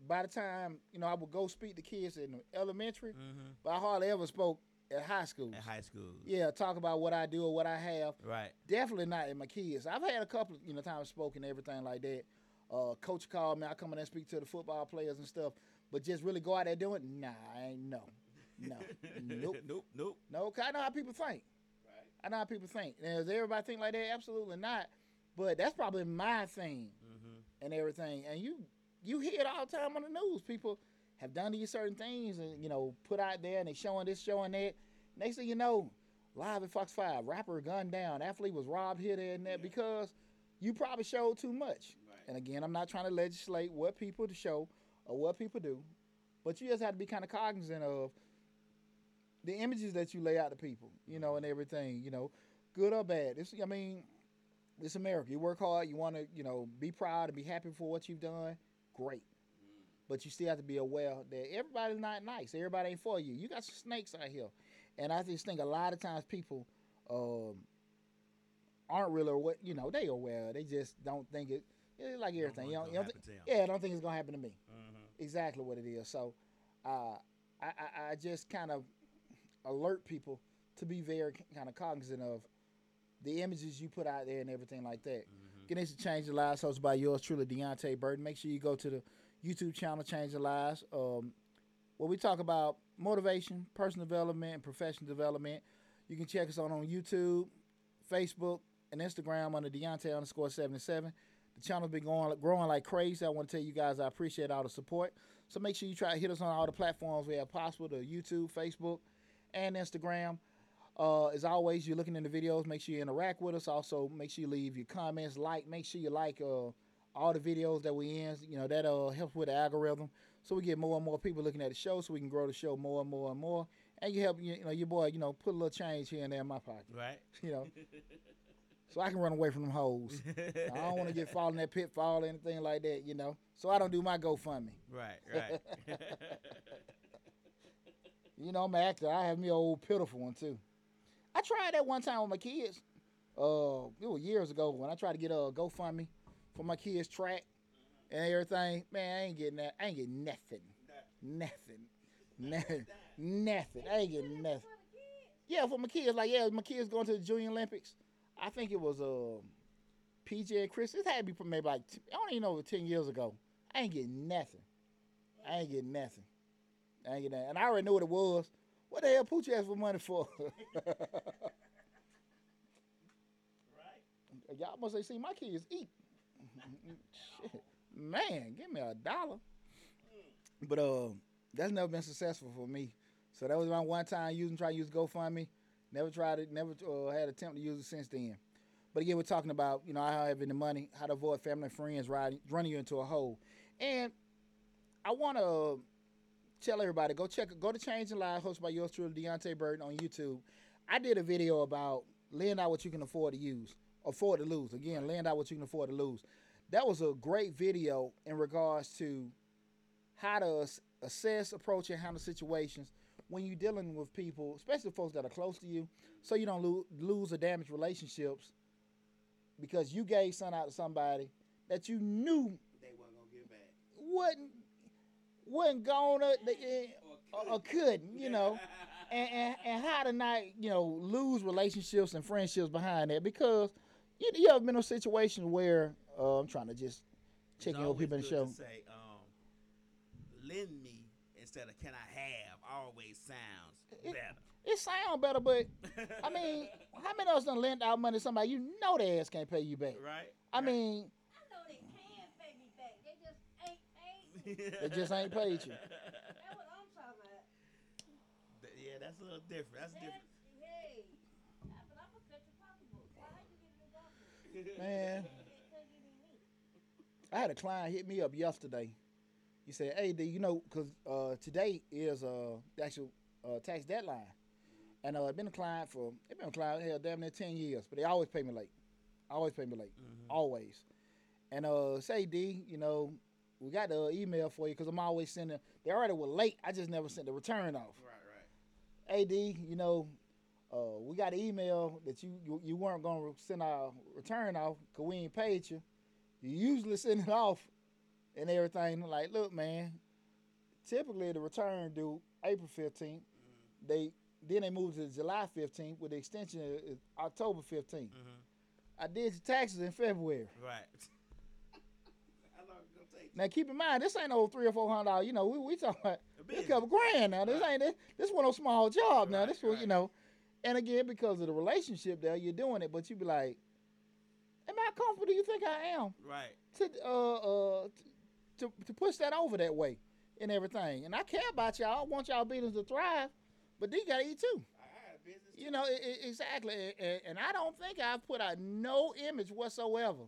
A: By the time you know, I would go speak to kids in elementary,
B: Mm-hmm.
A: but I hardly ever spoke at high school.
B: At high school.
A: Yeah, talk about what I do or what I have.
B: Right.
A: Definitely not in my kids. I've had a couple, you know, times spoken everything like that. Uh, coach called me. I come in and speak to the football players and stuff. But just really go out there doing, it? nah, I ain't no, no, nope,
B: nope. Nope.
A: no. 'cause I know how people think.
B: Right.
A: I know how people think. And does everybody think like that? Absolutely not. But that's probably my thing
B: Mm-hmm.
A: and everything. And you you hear it all the time on the news. People have done these certain things and you know put out there and they showing this, showing that. Next thing you know, live at Fox Five, rapper gunned down, athlete was robbed here, there, and there because you probably showed too much.
B: Right.
A: And again, I'm not trying to legislate what people to show or what people do, but you just have to be kind of cognizant of the images that you lay out to people, you know, and everything, you know, good or bad. It's, I mean, it's America. You work hard. You want to, you know, be proud and be happy for what you've done. Great. But you still have to be aware that everybody's not nice. Everybody ain't for you. You got some snakes out here, and I just think a lot of times people um, aren't really what you know. They aware. They just don't think it. It's like everything. You don't, you don't
B: to
A: thi-
B: happen to 'em.
A: yeah, I don't think it's gonna happen to me.
B: Mm-hmm.
A: Exactly what it is. So, uh, I, I, I just kind of alert people to be very kind of cognizant of the images you put out there and everything like that.
B: Mm-hmm.
A: Ganesha Change Your Lives, hosted by yours truly, Deontay Burton. Make sure you go to the YouTube channel, Change Your Lives, um, where we talk about motivation, personal development, and professional development. You can check us out on YouTube, Facebook, and Instagram under Deontay underscore 77. The channel's been going growing like crazy. I want to tell you guys I appreciate all the support. So make sure you try to hit us on all the platforms we have possible: the YouTube, Facebook, and Instagram. Uh, as always, you're looking in the videos. Make sure you interact with us. Also, make sure you leave your comments. Like, make sure you like uh, all the videos that we in. You know that uh, helps with the algorithm, so we get more and more people looking at the show, so we can grow the show more and more and more. And you help you know your boy, you know, put a little change here and there in my pocket,
B: Right.
A: you know, so I can run away from them hoes. I don't want to get fall in that pitfall or anything like that, you know. So I don't do my GoFundMe.
B: right. Right.
A: You know, I'm an actor. I have me old pitiful one too. I tried that one time with my kids. Uh, it was years ago when I tried to get a GoFundMe for my kids' track and everything. Man, I ain't getting that. I ain't getting nothing. Nothing. Nothing. Nothing. I ain't getting nothing.
C: For the kids.
A: Yeah, for my kids. Like, yeah, my kids going to the Junior Olympics. I think it was uh, PJ and Chris. It had to be from maybe like t- I don't even know ten years ago. I ain't getting nothing. I ain't getting nothing. I ain't getting that. And I already knew what it was. What the hell Poochie asked for money for?
B: right.
A: Y'all must have seen my kids eat. Shit. Man, give me a dollar. But uh, that's never been successful for me. So that was my one time using try to use GoFundMe. Never tried it. Never uh, had attempt to use it since then. But again, we're talking about you know how having the money, how to avoid family and friends riding, running you into a hole. And I want to tell everybody go check go to Changing Lives, hosted by yours truly Deontay Burton on YouTube. I did a video about laying out what you can afford to use, afford to lose. Again, laying out what you can afford to lose. That was a great video in regards to how to assess, approach, and handle situations when you're dealing with people, especially folks that are close to you, so you don't lo- lose or damage relationships because you gave something out to somebody that you knew
B: They weren't gonna get back.
A: wasn't wasn't gonna they, eh, or, or couldn't, you know, and, and and how to not you know lose relationships and friendships behind that because you, you ever been in a situation where uh, I'm trying to just check
B: It's
A: in with people in the show.
B: good to Say, um, lend me instead of can I have always sounds
A: It-
B: better.
A: It sound better, but I mean, how many of us done lend out money to somebody you know their ass can't pay you back?
B: right?
A: I mean,
C: I know they can pay me back. They just ain't paid me.
A: they just ain't paid you.
C: That's what I'm talking about.
B: yeah, that's a little different. That's
C: That's,
B: different.
C: hey, I- but I'm gonna cut your pocketbook. Why you give me a doctor?
A: Man, I had a client hit me up yesterday. He said, "Hey, D, you know, because uh, today is uh, the actual uh, tax deadline, and uh, I've been a client for I've been a client hell damn near ten years, but they always pay me late. Always pay me late, always. And uh, say D, you know, we got the email for you because I'm always sending. They already were late. I just never sent the return off.
B: Right, right.
A: Hey D, you know, uh, we got an email that you you, you weren't gonna send our return off because we ain't paid you. You usually send it off and everything. Like, look, man. Typically, the return due April fifteenth. They then they moved to July fifteenth with the extension is October 15th
B: Mm-hmm.
A: I did your taxes in February.
B: Right. How long it gonna take?
A: Now keep in mind, this ain't no three or four hundred dollars. You know, we we talking about
B: A
A: a couple grand now. This
B: Right.
A: ain't this, this one no small job now.
B: Right,
A: This was you know, and again because of the relationship there, you're doing it, but you be like, "Am I comfortable? Do you think I am
B: Right.
A: to uh uh to to push that over that way and everything? And I care about y'all. I want y'all business to thrive, but they gotta eat too.
B: I had a business.
A: You know, i- i- exactly. And- And, I don't think I've put out no image whatsoever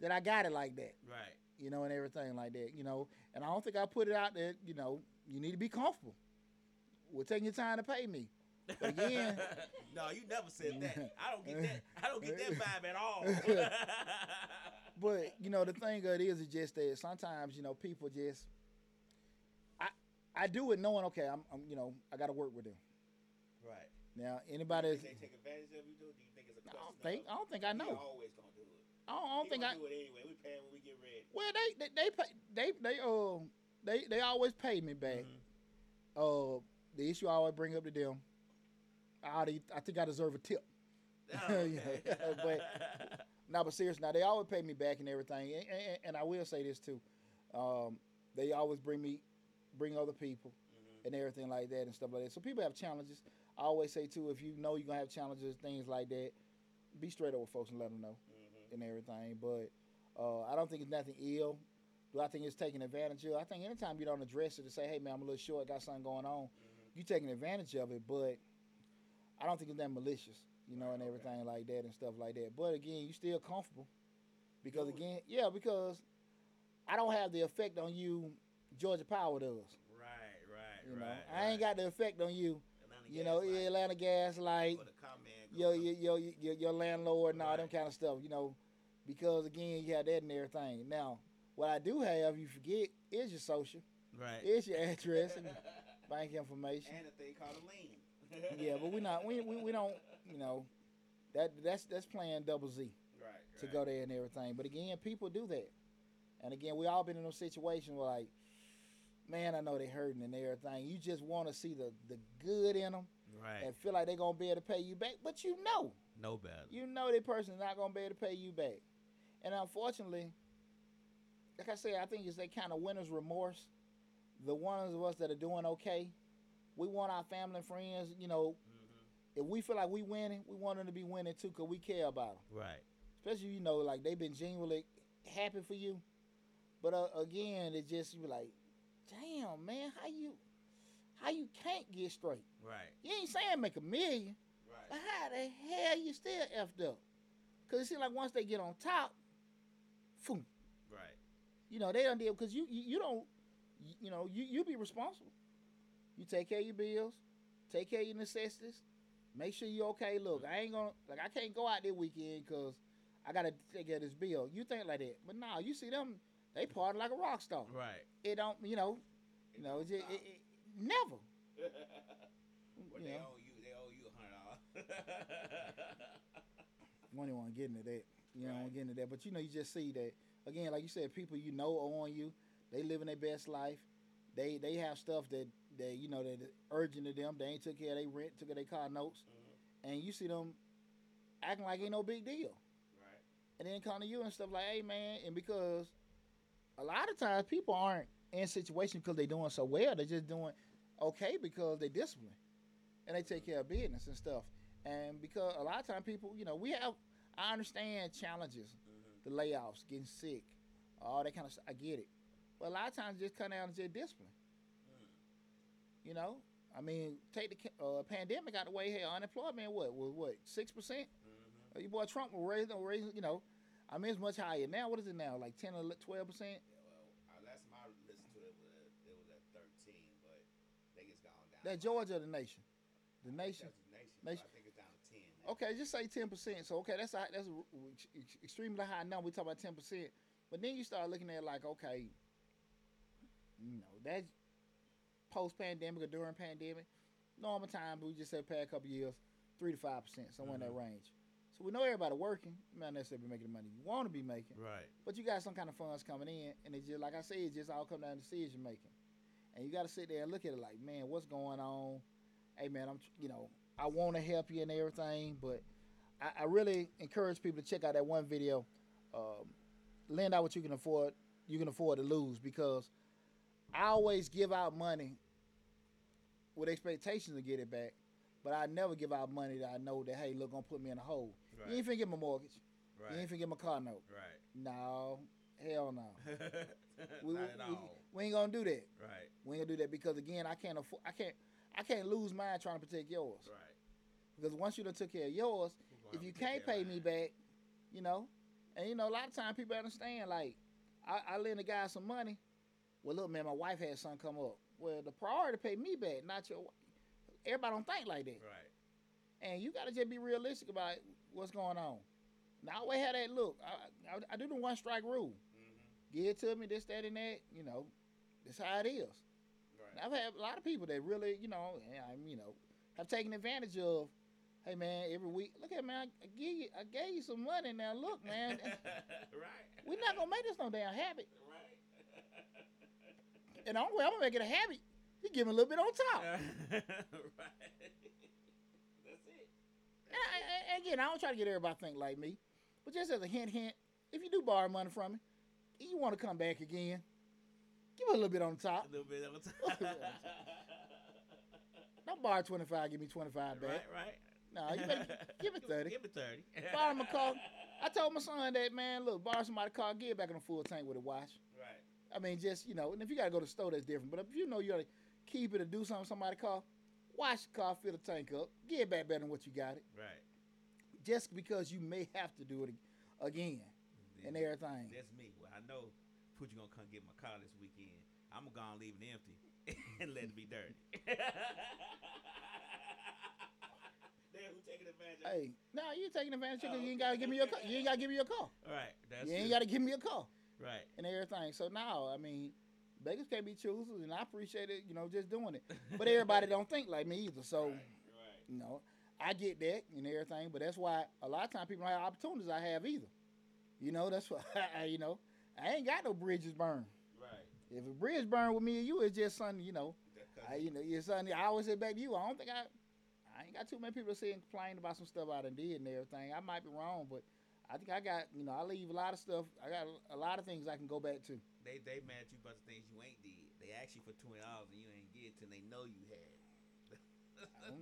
A: that I got it like that
B: Right.
A: you know, and everything like that, you know. And I don't think I put it out there, you know, you need to be comfortable with taking your time to pay me. Again,
B: no, you never said that. I don't get that. I don't get that vibe at all.
A: but you know, the thing of it is, is just that sometimes, you know, people just, I, I do it knowing, okay, I'm, I'm you know, I got to work with them.
B: right.
A: Now, anybody,
B: they take advantage of you? Do you think it's a
A: I
B: question?
A: don't think, I don't think I know.
B: Always gonna do it.
A: I don't, I don't think I.
B: do it anyway. We pay when we get ready.
A: Well, they, they, they pay, they, they, uh, they, they always pay me back.
B: Mhm.
A: Uh, the issue I always bring up to them, I, I think I deserve a tip.
B: Oh, okay.
A: but- No, but seriously, now they always pay me back and everything, and, and, and I will say this too, um, they always bring me, bring other people,
B: Mhm.
A: and everything like that and stuff like that. So people have challenges. I always say too, if you know you're gonna have challenges, things like that, be straight up with folks and let them know
B: Mhm.
A: and everything. But uh, I don't think it's nothing ill. Do I think it's taking advantage of? I think anytime you don't address it and say, "Hey man, I'm a little short, got something going on,"
B: Mhm.
A: you taking advantage of it. But I don't think it's that malicious, you know, and
B: Okay.
A: everything like that and stuff like that. But again, you still comfortable because
B: Good.
A: again, yeah, because I don't have the effect on you Georgia Power does.
B: Right, right,
A: You know,
B: right.
A: I ain't got the effect on you.
B: Atlanta
A: You know,
B: Light.
A: Atlanta Gas Light,
B: Or the comment
A: your your your your, your landlord and all them kind of stuff. You know, because again, you have that and everything. Now, what I do have, you forget, is your social,
B: Right.
A: is your address and bank information.
B: and a thing called a lien.
A: Yeah, but we're not we, we we don't you know that that's that's playing double Z
B: right,
A: to
B: right.
A: go there and everything. But again, people do that, and again, we all been in those situations where like, man, I know they hurting and everything. You just want to see the the good in them
B: Right.
A: and feel like they gonna be able to pay you back, but you know.
B: no better.
A: you know that person's not gonna be able to pay you back. And unfortunately, like I said, I think it's that kind of winner's remorse. The ones of us that are doing okay, we want our family and friends, you know,
B: hmm
A: if we feel like we winning, we want them to be winning too, cause we care about them.
B: Right.
A: Especially, you know, like they've been genuinely happy for you. But uh, again, it just you be like, damn man, how you, how you can't get straight?
B: Right.
A: You ain't saying make a million.
B: Right.
A: But how the hell you still effed up? Cause it seems like once they get on top, boom,
B: Right.
A: you know they don't deal because you, you you don't you, you know you you be responsible. You take care of your bills, take care of your necessities, make sure you okay. Look, I ain't gonna like I can't go out this weekend because I gotta take care of this bill. You think like that, but nah, you see them they party like a rock star.
B: Right.
A: It don't you know you know it, just, it, it never.
B: But
A: You
B: they
A: know.
B: owe you. They owe you a hundred dollars.
A: One want to get into that. You know,
B: Right.
A: get into that. But you know, you just see that again, like you said, people you know are on you. They living their best life. They they have stuff that that you know that is urgent to them. They ain't took care of their rent, took care of their car notes,
B: Mhm.
A: and you see them acting like ain't no big deal.
B: Right.
A: And then come to you and stuff like, hey man, and because a lot of times people aren't in situations because they're doing so well. They're just doing okay because they discipline and they take care of business and stuff. And because a lot of times people, you know, we have I understand challenges,
B: Mhm.
A: the layoffs, getting sick, all that kind of stuff. I get it. But a lot of times just come down to just discipline. You know? I mean, take the uh, pandemic out of the way. Hell, unemployment what was what six percent?
B: Mhm.
A: Uh, Your boy Trump was raising, raising, you know. I mean, it's much higher now. What is it now? Like 10 or 12 percent?
B: Yeah, well, last time I listened to it, it was at, it was at 13, but I think it's gone down.
A: That Georgia or the nation? The nation.
B: The nation.
A: Nation.
B: I think it's down to 10. now.
A: Okay, just say ten percent. So okay, that's a, that's a ex- ex- extremely high number. We talk about ten percent, but then you start looking at like okay, you know that's post pandemic or during pandemic, normal time. but We just say past a couple years, three to five percent, somewhere in that range. So we know everybody working. You might not necessarily be making the money you want to be making,
B: Right.
A: but you got some kind of funds coming in, and it just like I said, it just all come down to decision making, and you got to sit there and look at it like, man, what's going on? Hey, man, I'm you know I want to help you and everything, but I, I really encourage people to check out that one video. Um, lend out what you can afford. You can afford to lose because I always give out money with expectations to get it back, but I never give out money that I know that hey, look, gonna put me in a hole.
B: Right.
A: You ain't finna get my mortgage. You
B: right.
A: ain't finna get my car note.
B: right.
A: No, hell no. We,
B: Not
A: we-
B: at
A: we-
B: all.
A: we ain't gonna do that.
B: Right.
A: We ain't gonna do that because again, I can't afford. I can't. I can't lose mine trying to protect yours.
B: Right.
A: Because once you done took care of yours, if you
B: have to take
A: can't pay me back, you know, and you know, a lot of times people understand like, I, I lend a guy some money. Well, look, man, my wife had something come up. Well, the priority to pay me back, not your. Everybody don't think like that,
B: Right.
A: and you gotta just be realistic about what's going on. Now, I always had that look. I, I, I do the one strike rule.
B: Mm-hmm.
A: Give it to me, this, that, and that. You know, that's how it is.
B: Right.
A: I've had a lot of people that really, you know, and I'm, you know, have taken advantage of. Hey man, every week, look at man, I, I give you, I gave you some money. Now look, man,
B: right.
A: we're not gonna make this no damn habit. And the only way I'm gonna make it a habit, you give me a little bit on top.
B: right. That's it.
A: And, I, and again, I don't try to get everybody to think like me, but just as a hint, hint, if you do borrow money from me, you want to come back again, give me a little bit on the top.
B: A little bit on time.
A: Don't borrow twenty five, give me twenty five back.
B: right. Right.
A: No, you better give it thirty.
B: Give it thirty.
A: Borrow my car. I told my son that man, look, borrow somebody's car, get back on a full tank with a wash. I mean, just you know, and if you gotta go to the store, that's different. But if you know you gotta keep it or do something somebody call, wash the car, fill the tank up, get back better than what you got it.
B: Right.
A: Just because you may have to do it ag- again and everything.
B: That's me. Well, I know Pooch gonna come get my car this weekend. I'm gonna leave it empty and let it be dirty. Who taking advantage of
A: Hey, no, you taking advantage of it 'cause you ain't
B: Oh,
A: gotta give me your car. You ain't gotta give me your car.
B: All right, That's
A: you ain't
B: it.
A: gotta give me your car
B: Right.
A: and everything. So now, I mean, beggars can't be choosers, and I appreciate it. You know, just doing it. But everybody don't think like me either. So.
B: Right. Right.
A: You know, I get that and everything, but that's why a lot of times people don't have opportunities I have either. You know, that's why I, you know, I ain't got no bridges burned.
B: Right.
A: If a bridge burned with me and you, it's just something, you know, I, you know, it's something I always say back to you. I don't think I, I ain't got too many people saying complain about some stuff I done did and everything. I might be wrong, but I think I got, you know, I leave a lot of stuff. I got a lot of things I can go back to.
B: they they mad at you about the things you ain't did. They ask you for twenty dollars and you ain't get it till they know you had.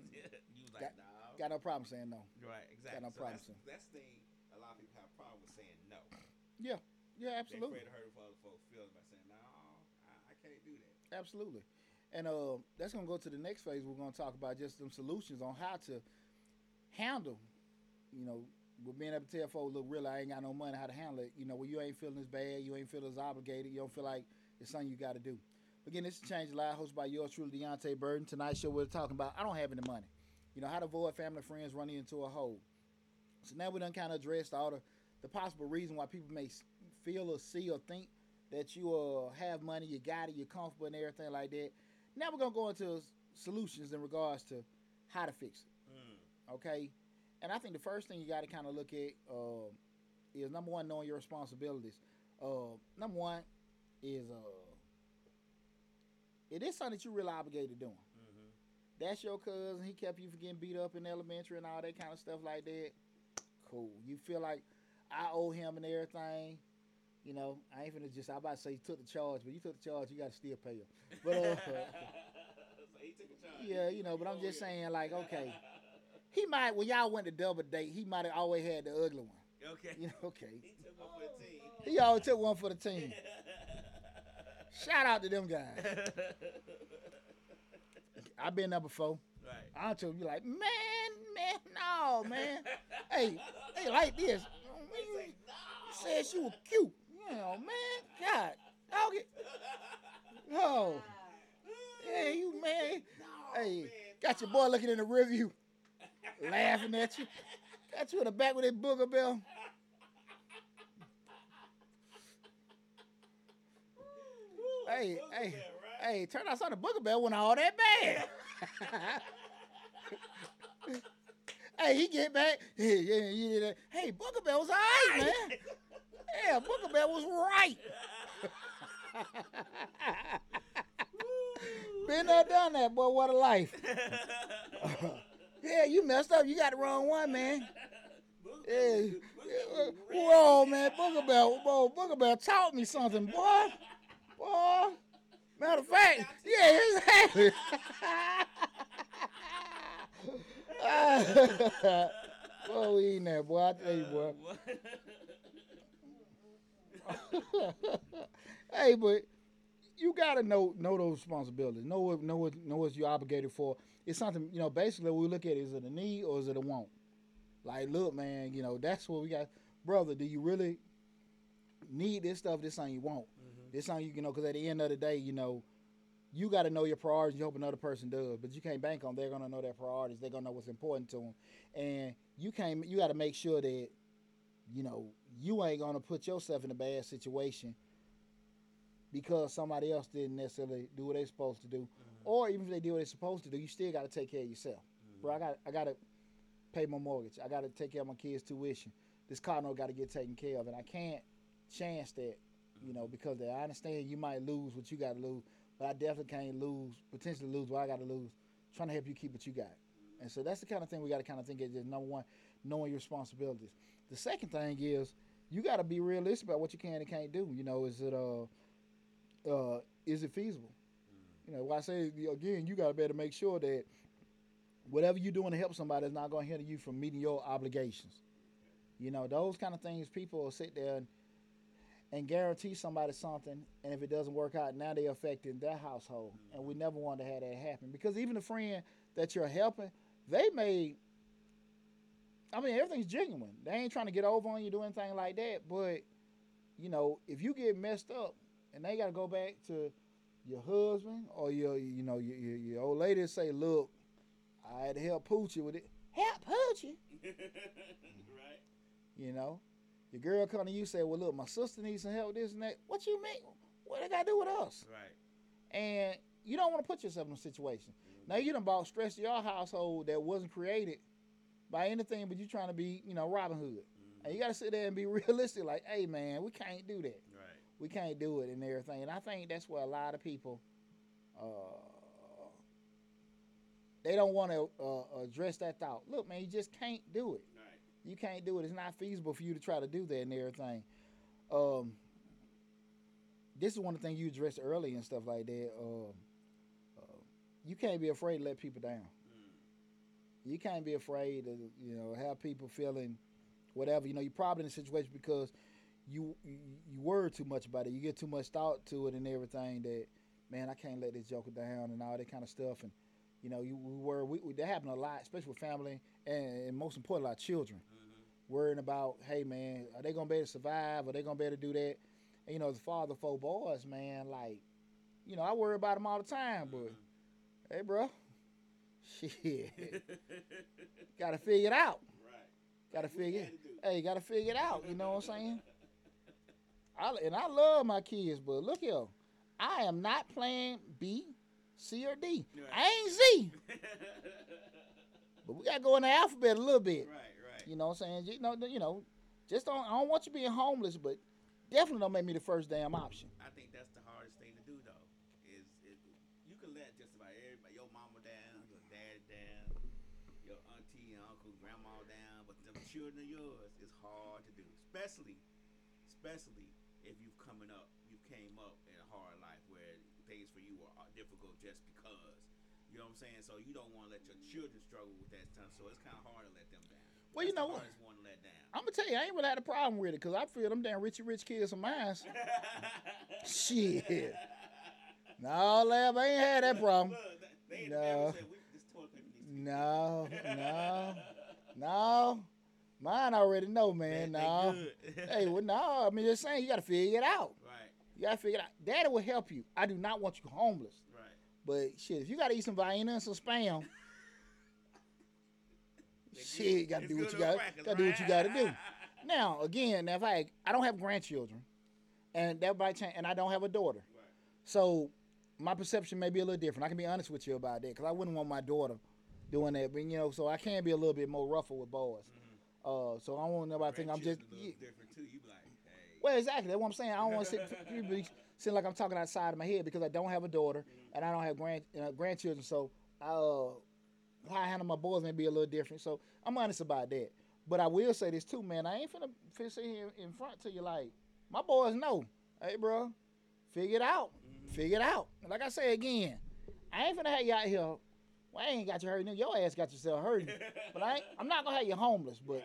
B: you was like,
A: Got-
B: no.
A: Got no problem saying no.
B: right, exactly.
A: Got no
B: so
A: problem,
B: that's,
A: sir.
B: that's the thing. A lot of people have a problem with saying no.
A: Yeah,
B: They
A: absolutely.
B: afraid to hurt other folks' feelings by saying, no, I, I can't do that.
A: Absolutely. And uh, that's going to go to the next phase. We're going to talk about just some solutions on how to handle, you know, with being able to tell folks, look, really, I ain't got no money, how to handle it. You know, when you ain't feeling as bad, you ain't feeling as obligated, you don't feel like it's something you got to do. Again, this is Change of Live, hosted by yours truly, Deontay Burton. Tonight's show, we're talking about I don't have any money. You know, how to avoid family friends running into a hole. So now we done kind of addressed all the, the possible reason why people may feel or see or think that you uh, have money, you got it, you're comfortable and everything like that. Now we're gonna go into solutions in regards to how to fix it.
B: Mm.
A: Okay, and I think the first thing you got to kind of look at uh, is number one, knowing your responsibilities. Uh, number one is uh, it is something that you're really obligated to doing.
B: Mm-hmm.
A: That's your cousin. He kept you from getting beat up in elementary and all that kind of stuff like that. Cool. You feel like I owe him and everything. You know, I ain't finna just. I about to say you took the charge, but you took the charge. You got to still pay him. But uh,
B: so he took a charge.
A: yeah, you know. But I'm just saying, like, okay, he might. When y'all went to double date, he might have always had the ugly one.
B: Okay.
A: You know, okay.
B: He took one for the team.
A: He always took one for the team. Shout out to them guys. I've been there before.
B: right.
A: I told you like, man, man, no, man. hey, hey, like this.
B: They say, no.
A: said she was cute. You know, man, God, dog it. Oh, yeah, you man. Hey, got your boy looking in the review, laughing at you. Got you in the back with that booger bell. Hey, hey, hey, turn out the booger bell wasn't all that bad. hey, he get back. Yeah, yeah, yeah. Hey, booger bell was all right, man. Yeah, booger bell was right. Been there, done that, boy. What a life. yeah, you messed up. You got the wrong one, man. Yeah. yeah. Uh, whoa, man. Booger Bell, whoa, Booger Bell taught me something, boy. Boy. Matter of fact, yeah, exactly. boy, we eating that, boy. I tell you, boy. hey, but you gotta know know those responsibilities. Know what know what know what you're obligated for. It's something you know. Basically, we look at it, is it a need or is it a want? Like, look, man, you know that's what we got, brother. Do you really need this stuff? This thing you want. Mm-hmm. This something you know. Because at the end of the day, you know, you got to know your priorities. You hope another person does, but you can't bank on they're gonna know their priorities. They're gonna know what's important to them, and you can't. You got to make sure that you know you ain't gonna put yourself in a bad situation because somebody else didn't necessarily do what they're supposed to do, mm-hmm. or even if they do what they're supposed to do, you still got to take care of yourself. Mm-hmm. Bro, I got I got to pay my mortgage. I got to take care of my kids' tuition. This car note got to get taken care of, and I can't chance that, you know, mm-hmm. because I understand you might lose what you got to lose, but I definitely can't lose, potentially lose what I got to lose, trying to help you keep what you got. And so that's the kind of thing we got to kind of think is just number one, knowing your responsibilities. The second thing is you got to be realistic about what you can and can't do. You know, is it uh uh, is it feasible? Mm. You know, I say again, you got to better make sure that whatever you're doing to help somebody is not going to hinder you from meeting your obligations. You know, those kind of things people will sit there and, and guarantee somebody something, and if it doesn't work out, now they're affecting their household. Mm-hmm. And we never want to have that happen because even the friend that you're helping, they may. I mean, everything's genuine. They ain't trying to get over on you, do anything like that. But you know, if you get messed up, and they got to go back to your husband or your you know your, your, your old lady and say, look, I had to help Poochie with it. Help Poochie. right. You know, your girl come to you say, well, look, my sister needs some help, this and that. What you mean? What they got to do with us? Right. And you don't want to put yourself in a situation. Mm-hmm. Now you done bought stress to your household that wasn't created by anything but you trying to be, you know, Robin Hood. Mm-hmm. And you got to sit there and be realistic, like, hey man, we can't do that we can't do it and everything. And I think that's where a lot of people uh, they don't want to uh, address that thought. Look, man, you just can't do it. Right. You can't do it. It's not feasible for you to try to do that and everything. Um, this is one of the things you addressed early and stuff like that. Uh, uh, you can't be afraid to let people down. Mm. You can't be afraid to, you know, have people feeling whatever. You know, you're probably in a situation because you, you worry too much about it. You get too much thought to it and everything that man, I can't let this joker down and all that kind of stuff. And you know, you we were we, we, that happened a lot, especially with family and, and most important, our children. Mm-hmm. Worrying about, hey man, are they gonna be able to survive? Are they gonna be able to do that? And you know, as a father, four boys, man, like, you know, I worry about them all the time. But mm-hmm. hey, bro, shit, gotta figure it out. Right. Gotta figure. Hey, gotta figure it out. You know what I'm saying? I, and I love my kids, but look here, I am not playing B, C, or D. Right. I ain't Z. but we gotta go in the alphabet a little bit. Right, right. You know what I'm saying? You know, you know, just don't. I don't want you being homeless, but definitely don't make me the first damn option.
B: I think that's the hardest thing to do, though. Is, is you can let just about everybody, your mama down, your dad down, your auntie, and uncle, grandma down, but the children of yours is hard to do, especially, especially if you've coming up, you came up in a hard life where things for you are difficult just because. You know what I'm saying? So you don't want to let your children struggle with that stuff. So it's kind of hard to let them down.
A: Well, That's you know what?
B: One to let down.
A: I'm gonna tell you, I ain't really had a problem with it because I feel them damn richy rich kids of mine. Shit. No, lab, I ain't had that problem. no. no, no, no, Mine already know, man.
B: They- they
A: No.
B: good.
A: hey, well, no. I mean, just saying, you got to figure it out.
B: Right,
A: You got to figure it out. Daddy will help you. I do not want you homeless.
B: right.
A: But shit, if you got to eat some Vienna and some spam, shit, you got to do what you
B: on
A: got.
B: crackers,
A: Got to do what you got to do. Now, again, now if I I don't have grandchildren, and that might change, and I don't have a daughter,
B: Right.
A: so my perception may be a little different. I can be honest with you about that because I wouldn't want my daughter doing that. But you know, so I can be a little bit more rougher with boys. Uh, so I don't want nobody to think I'm just. Yeah.
B: different too. You be like, hey.
A: Well, exactly. That's what I'm saying. I don't want to sit, seem like I'm talking outside of my head because I don't have a daughter and I don't have grand uh, grandchildren. So uh, how I handle my boys may be a little different. So I'm honest about that. But I will say this too, man. I ain't finna, finna sit here in front to you like my boys know. Hey, bro, figure it out. Figure it out. And like I say again, I ain't finna have you out here. Well, I ain't got you hurting. Your ass got yourself hurting. But I ain't, I'm not gonna have you homeless. But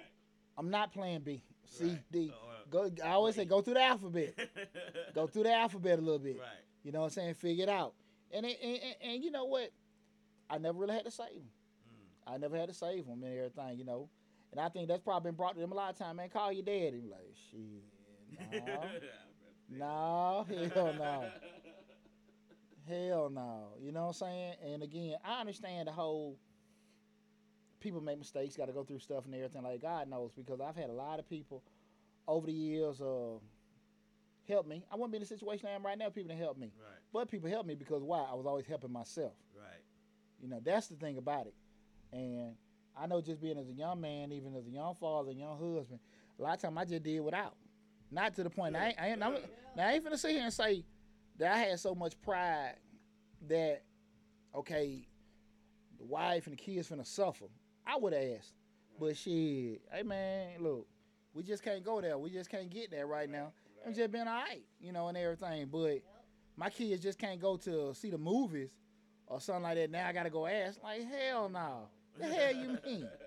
A: I'm not playing B, C,
B: Right.
A: D.
B: Uh,
A: Go. I always say go through the alphabet. Go through the alphabet a little bit.
B: right.
A: You know what I'm saying? Figure it out. And it, and, and, and you know what? I never really had to save them.
B: Mm.
A: I never had to save them and everything, you know. And I think that's probably been brought to them a lot of time. Man, call your dad. And like, shit, no, no, hell no, hell no. You know what I'm saying? And again, I understand the whole people make mistakes, got to go through stuff and everything. Like God knows, because I've had a lot of people over the years uh, help me. I wouldn't be in the situation I am right now. People didn't help me,
B: Right,
A: but people helped me because why? I was always helping myself.
B: right.
A: You know, that's the thing about it. And I know just being as a young man, even as a young father, young husband, a lot of time I just did without. Not to the point. I ain't, I ain't, now I ain't finna sit here and say that I had so much pride that okay, the wife and the kids finna suffer. I would asked, but shit, hey man, look, we just can't go there. We just can't get there right now. I'm just being alright, you know, and everything. But my kids just can't go to see the movies or something like that. Now I gotta go ask. Like hell no. The hell you mean?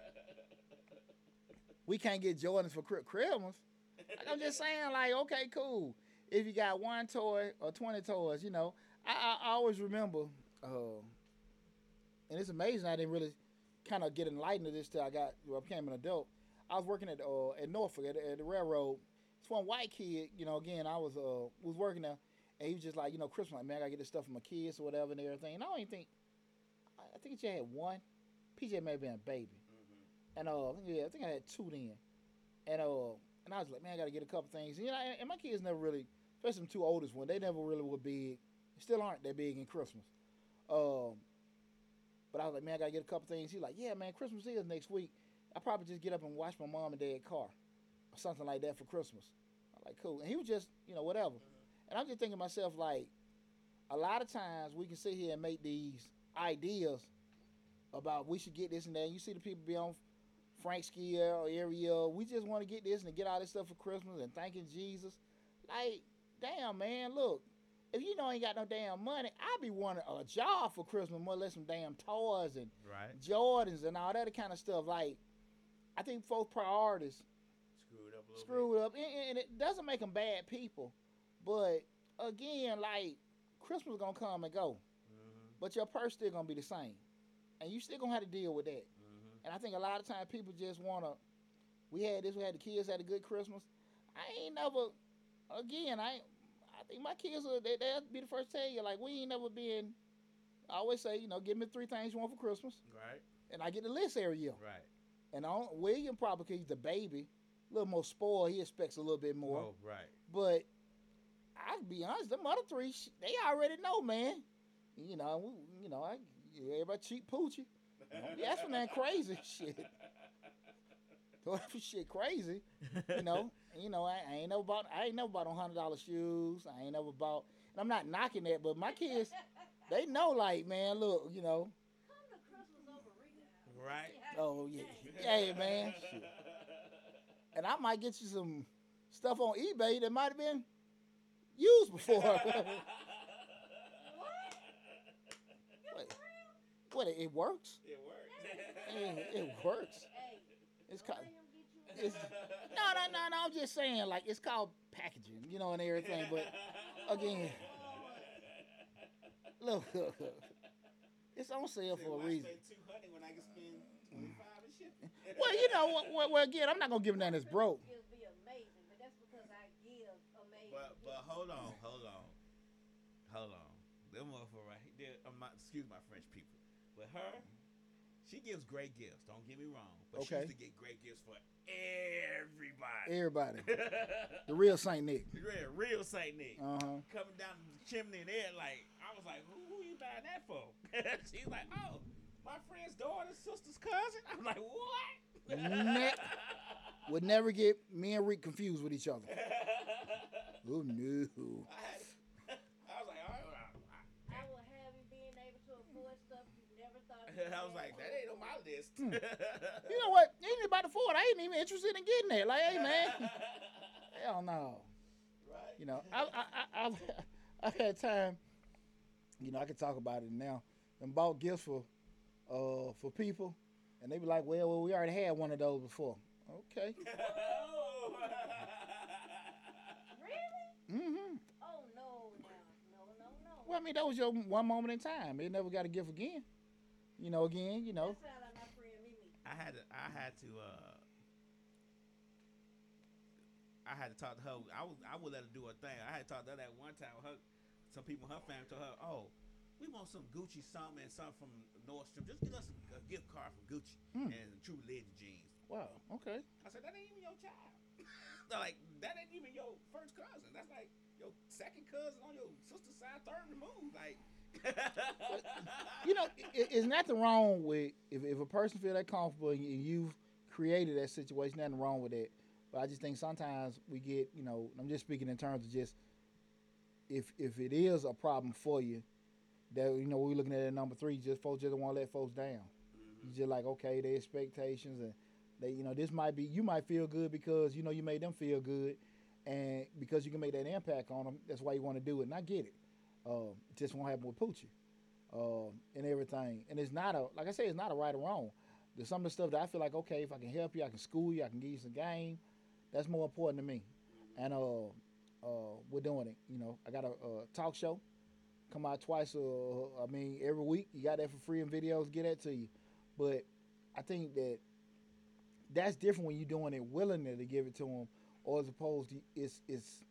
A: We can't get Jordans for Chri- Christmas. Like, I'm just saying, like, okay, cool. If you got one toy or twenty toys, you know, I, I, always remember, uh, and it's amazing I didn't really kind of get enlightened to this till I got well, I became an adult. I was working at uh, at Norfolk at, at the railroad. This one white kid, you know, again, I was uh was working there, and he was just like, you know, Christmas, like, man, I gotta get this stuff for my kids or whatever and everything. And I don't even think, I I think just had one. PJ may have been a baby,
B: Mm-hmm.
A: and uh, yeah, I think I had two then, and uh, and I was like, man, I gotta get a couple things. You know, and, and my kids never really, especially the two oldest one, they never really were big, still aren't that big in Christmas. Um, but I was like, man, I gotta get a couple things. He's like, yeah, man, Christmas is next week. I probably just get up and watch my mom and dad car, or something like that for Christmas. I'm like, cool. And he was just, you know, whatever. And I'm just thinking myself, like, a lot of times we can sit here and make these ideas about we should get this and that. You see the people be on Frank Skier or Ariel. We just want to get this and get all this stuff for Christmas and thanking Jesus. Like, damn, man, look. If you know ain't got no damn money, I'd be wanting a job for Christmas, more or less some damn toys and
B: Right.
A: Jordans and all that kind of stuff. Like, I think folks' priorities
B: Screwed up
A: screwed up, and, and it doesn't make them bad people. But again, like Christmas is gonna come and go.
B: Mm-hmm.
A: but your purse still gonna be the same, and you still gonna have to deal with that.
B: Mm-hmm.
A: And I think a lot of times people just wanna. We had this. We had the kids had a good Christmas. I ain't never. Again, I. I think my kids will. They, they'll be the first to tell you like we ain't never been. I always say, you know, give me three things you want for Christmas,
B: Right.
A: and I get the list every year.
B: Right.
A: And on, William probably 'cause he's the baby, a little more spoiled. He expects a little bit more.
B: Oh, right.
A: But I'll be honest, them other three, they already know, man. You know, we- you know, I, everybody cheap poochie. Don't be asking that crazy shit. Don't ask shit crazy. You know, you know, I, I ain't never bought, I ain't never bought on hundred dollar shoes. I ain't never bought, and I'm not knocking that, but my kids, they know, like, man, look, you know,
C: Come to Christmas over Rita.
B: Right.
A: oh yeah, hey man, shit. and I might get you some stuff on eBay that might have been used before. What? What? It, it works.
B: It worked.
A: It, it works.
C: Hey,
A: It's called.
C: let him get you.
A: It's, no, no, no, no. I'm just saying, like it's called packaging, you know, and everything. But again, look, it's on sale
B: Say,
A: for a reason.
B: spend 200 when I can spend 25 and shipping?
A: Well, you know, well, well, well, again, I'm not gonna give him that as broke.
C: It'll be amazing, but that's because I give amazing.
B: But but hold on, hold on, hold on. Them motherfucker right here. I'm not, excuse my French people, but her, she gives great gifts. Don't get me wrong, but
A: Okay.
B: she used to get great gifts for everybody.
A: Everybody, the real Saint Nick.
B: real, real Saint Nick.
A: Uh huh.
B: Coming down the chimney and there, like I was like, who, who you buying that for? She's like, oh, my friend's daughter, sister's cousin. I'm like, what?
A: Ne- Would never get me and Rick confused with each other. Oh no.
B: I, had, I was like, all right, I,
C: I will have you being able to afford stuff you never thought.
B: I, I was like, that ain't on my list.
A: Hmm. You know what? Ain't about the Ford. I ain't even interested in getting that. Like, hey man, hell no.
B: right?
A: You know, I, I, I, I've, I've had time. You know, I can talk about it now. And bought gifts for, uh, for people, and they be like, "Well, well, we already had one of those before." Okay.
C: Really?
A: Mm-hmm.
C: Oh no, no, no, no, no.
A: Well, I mean, that was your one moment in time. It never got a gift again. You know, again, you know.
C: That sound like my friend Mimi.
B: I had to, I had to, uh, I had to talk to her. I was, I would let her do her thing. I had to talk to her that one time. Her, some people, in her family told her, "Oh, we want some Gucci something and something from Nordstrom. Just give us a, a gift card from Gucci
A: Hmm.
B: and True Religion jeans."
A: Wow. Okay.
B: I said, "That ain't even your child. They're like, that ain't even your first cousin. That's like your second cousin on your sister's side, third removed. Like."
A: You know, it's nothing wrong with if, if a person feel that comfortable and you- you've created that situation. Nothing wrong with that. But I just think sometimes we get, you know, I'm just speaking in terms of just if if it is a problem for you, that you know we're looking at it at number three. Just folks just don't want to let folks down. Mm-hmm. You just like okay, their expectations and they, you know, this might be you might feel good because you know you made them feel good, and because you can make that impact on them, that's why you want to do it. And I get it. Uh, it just won't happen with Poochie uh, and everything. And it's not a like I say, it's not a right or wrong. There's some of the stuff that I feel like okay, if I can help you, I can school you, I can give you some game. That's more important to me. And uh, uh, we're doing it. You know, I got a, a talk show come out twice. Uh, I mean, every week you got that for free in videos. Get that to you. But I think that that's different when you're doing it willingly to give it to them, or as opposed to it's it's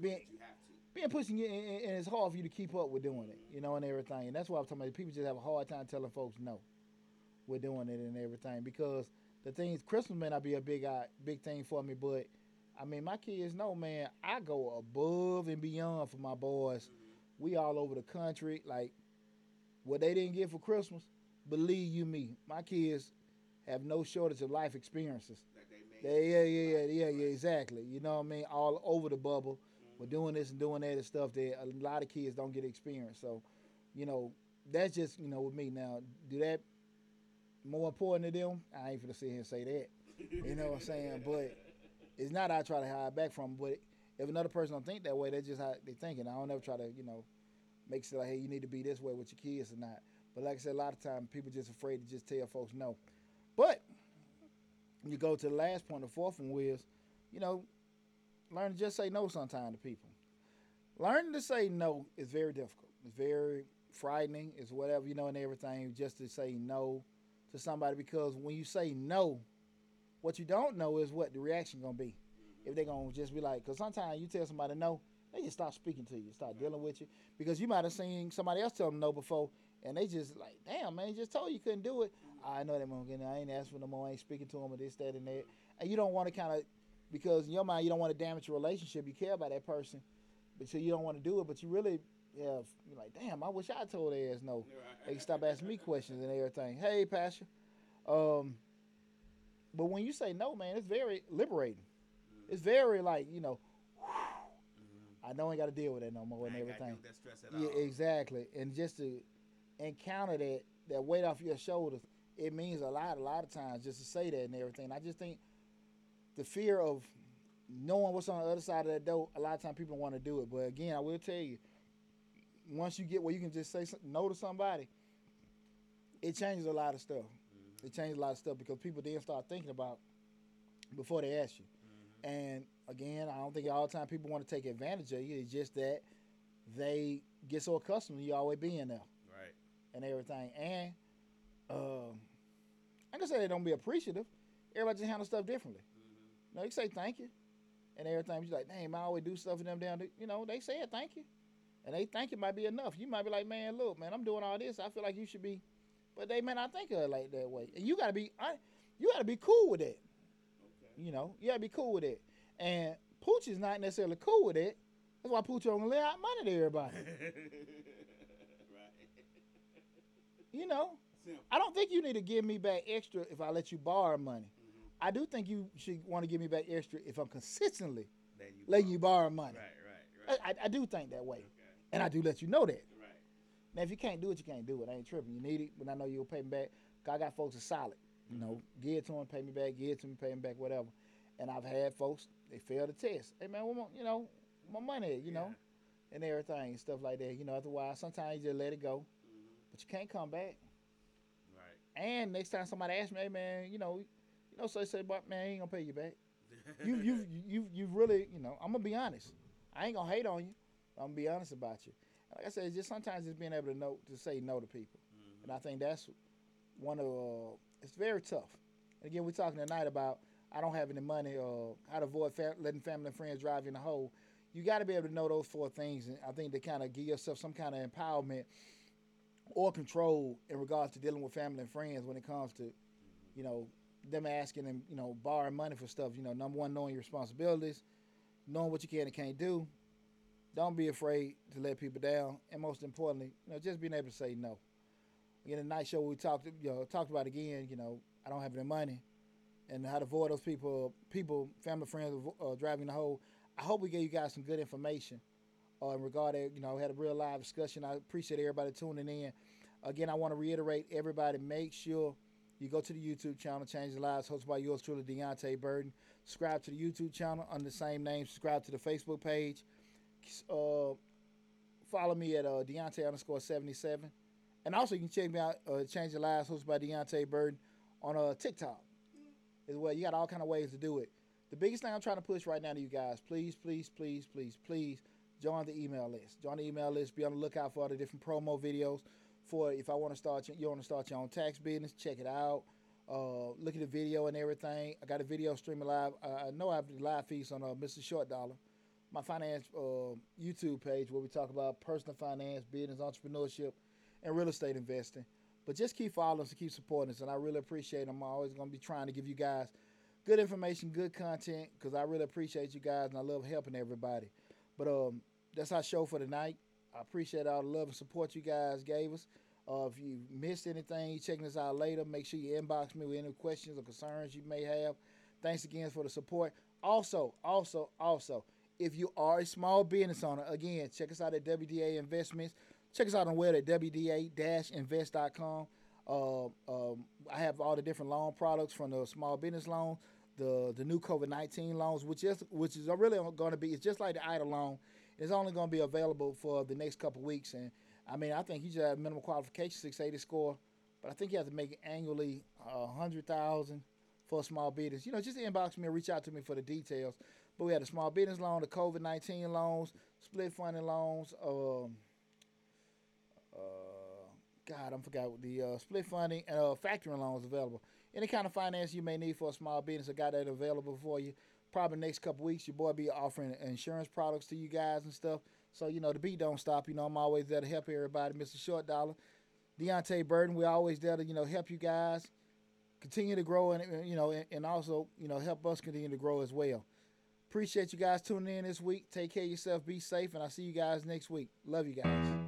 A: Being-
B: you have to.
A: Being pushing you, and, and it's hard for you to keep up with doing it, you know, and everything. And that's why I'm talking about. People just have a hard time telling folks no, we're doing it and everything because the things Christmas may not be a big uh, big thing for me, but I mean, my kids know, man, I go above and beyond for my boys. We all over the country, like what they didn't get for Christmas. Believe you me, my kids have no shortage of life experiences.
B: They
A: yeah, yeah, yeah, yeah, yeah, exactly. You know what I mean? All over the bubble. We're doing this and doing that and stuff that a lot of kids don't get experience. So, you know, that's just, you know, with me now. Do that more important to them? I ain't gonna sit here and say that. You know what I'm saying? But it's not I try to hide back from. But if another person don't think that way, that's just how they thinking. I don't ever try to, you know, make it like, hey, you need to be this way with your kids or not. But like I said, a lot of times people just afraid to just tell folks no. But you go to the last point, the fourth one was, you know, learn to just say no sometimes to people. Learning to say no is very difficult. It's very frightening. It's whatever, you know, and everything, just to say no to somebody because when you say no, what you don't know is what the reaction gonna be. If they're gonna just be like, because sometimes you tell somebody no, they just stop speaking to you, start dealing with you, because you might have seen somebody else tell them no before, and they just like, damn man, just told you couldn't do it. I know that motherfucker. I ain't asking no more. I ain't speaking to them or this, that, and that. And you don't want to kind of, because in your mind you don't want to damage your relationship. You care about that person, but so you don't want to do it. But you really, yeah, you're like, damn, I wish I told their ass no. They stop asking me questions and everything. Hey, Pastor. Um, but when you say no, man, it's very liberating. It's very like you know, I know I ain't got to deal with that no more and everything.
B: deal with that stress at
A: Yeah,
B: all.
A: exactly. And just to encounter that that weight off your shoulders, it means a lot. A lot of times, just to say that and everything. I just think the fear of knowing what's on the other side of that door. A lot of times, people want to do it. But again, I will tell you, once you get where you can just say no to somebody, it changes a lot of stuff. It changes a lot of stuff because people then start thinking about before they ask you. And again, I don't think all the time people want to take advantage of you. It's just that they get so accustomed to you always being there
B: Right.
A: and everything. And um, I can say they don't be appreciative Everybody just handle stuff differently.
B: Mhm.
A: You know, you say thank you and everything. you're like, dang, man, I always do stuff for them down there. You know, they said thank you. And they think it might be enough. You might be like, man, look, man, I'm doing all this. I feel like you should be. But they may not think of it like that way. And you gotta be I, you gotta be cool with that.
B: Okay.
A: You know, you gotta be cool with it. And Pooch is not necessarily cool with it. That's why Pooch don't lay out money to everybody.
B: right.
A: You know,
B: Simple.
A: I don't think you need to give me back extra if I let you borrow money. I do think you should want to give me back extra if I'm consistently
B: you
A: letting
B: go.
A: you borrow money.
B: Right, right,
A: I,
B: right.
A: I, I do think that way,
B: okay.
A: and I do let you know that.
B: Right.
A: Now, if you can't do it, you can't do it. I ain't tripping. You need it, but I know you'll pay me back. I got folks that's solid. You know, give it to them, pay me back. Give it to me, pay me back, whatever. And I've had folks they fail the test. Hey man, my, you know, my money, you know, and everything and stuff like that. You know, otherwise sometimes you just let it go,
B: Mhm.
A: but you can't come back.
B: Right.
A: And next time somebody asks me, hey man, you know, you know, so they say, but man, I ain't gonna pay you back. You you you you really, you know, I'm gonna be honest. I ain't gonna hate on you. I'm gonna be honest about you. And like I said, it's just sometimes it's being able to know to say no to people.
B: Mhm.
A: And I think that's one of uh, it's very tough. And again, we're talking tonight about I don't have any money or how to avoid fa- letting family and friends drive you in the hole. You got to be able to know those four things, and I think to kind of give yourself some kind of empowerment or control in regards to dealing with family and friends when it comes to, you know, them asking and you know borrowing money for stuff. You know, number one, knowing your responsibilities, knowing what you can and can't do. Don't be afraid to let people down, and most importantly, you know, just being able to say no. In the night show, we talked, you know, talked about again. You know, I don't have any money, and how to avoid those people, people, family, friends, uh, driving the hole. I hope we gave you guys some good information uh, in regard to, you know, had a real live discussion. I appreciate everybody tuning in. Again, I want to reiterate, everybody, make sure you go to the YouTube channel, Change the Lives, hosted by yours truly, Deontay Burton. Subscribe to the YouTube channel under the same name. Subscribe to the Facebook page. Uh, follow me at uh, Deontay underscore 77. And also, you can check me out, uh, Change the Lives, hosted by Deontay Burton, on uh, TikTok as well. You got all kind of ways to do it. The biggest thing I'm trying to push right now to you guys, please, please, please, please, please, join the email list. Join the email list. Be on the lookout for all the different promo videos. For if I want to start, you want to start your own tax business, check it out. Uh, look at the video and everything. I got a video streaming live. I know I have the live feeds on uh, Mr. Short Dollar, my finance uh, YouTube page where we talk about personal finance, business, entrepreneurship, and real estate investing. But just keep following us and keep supporting us, and I really appreciate. it. I'm always going to be trying to give you guys good information, good content, because I really appreciate you guys, and I love helping everybody. But um, that's our show for tonight. I appreciate all the love and support you guys gave us. Uh, if you missed anything, you checking us out later. Make sure you inbox me with any questions or concerns you may have. Thanks again for the support. Also, also, also, if you are a small business owner, again, check us out at WDA Investments. Check us out on web at WDA-invest.com. Uh, um, I have all the different loan products from the small business loan, the the new COVID nineteen loans, which is which is really going to be. It's just like the EIDL loan. It's only going to be available for the next couple weeks, and I mean, I think you just have minimum qualification, 680 score, but I think you have to make it annually hundred thousand for a small business. You know, just inbox me or reach out to me for the details. But we had a small business loan, the COVID nineteen loans, split funding loans, um, uh, God, I forgot the uh, split funding and uh, factoring loans available. Any kind of finance you may need for a small business, I got that available for you. Probably next couple weeks, your boy be offering insurance products to you guys and stuff. So you know the beat don't stop. You know I'm always there to help everybody. Mr. Short Dollar, Deontay Burton, we're always there to you know help you guys continue to grow and you know and, and also you know help us continue to grow as well. Appreciate you guys tuning in this week. Take care of yourself. Be safe, and I'll see you guys next week. Love you guys.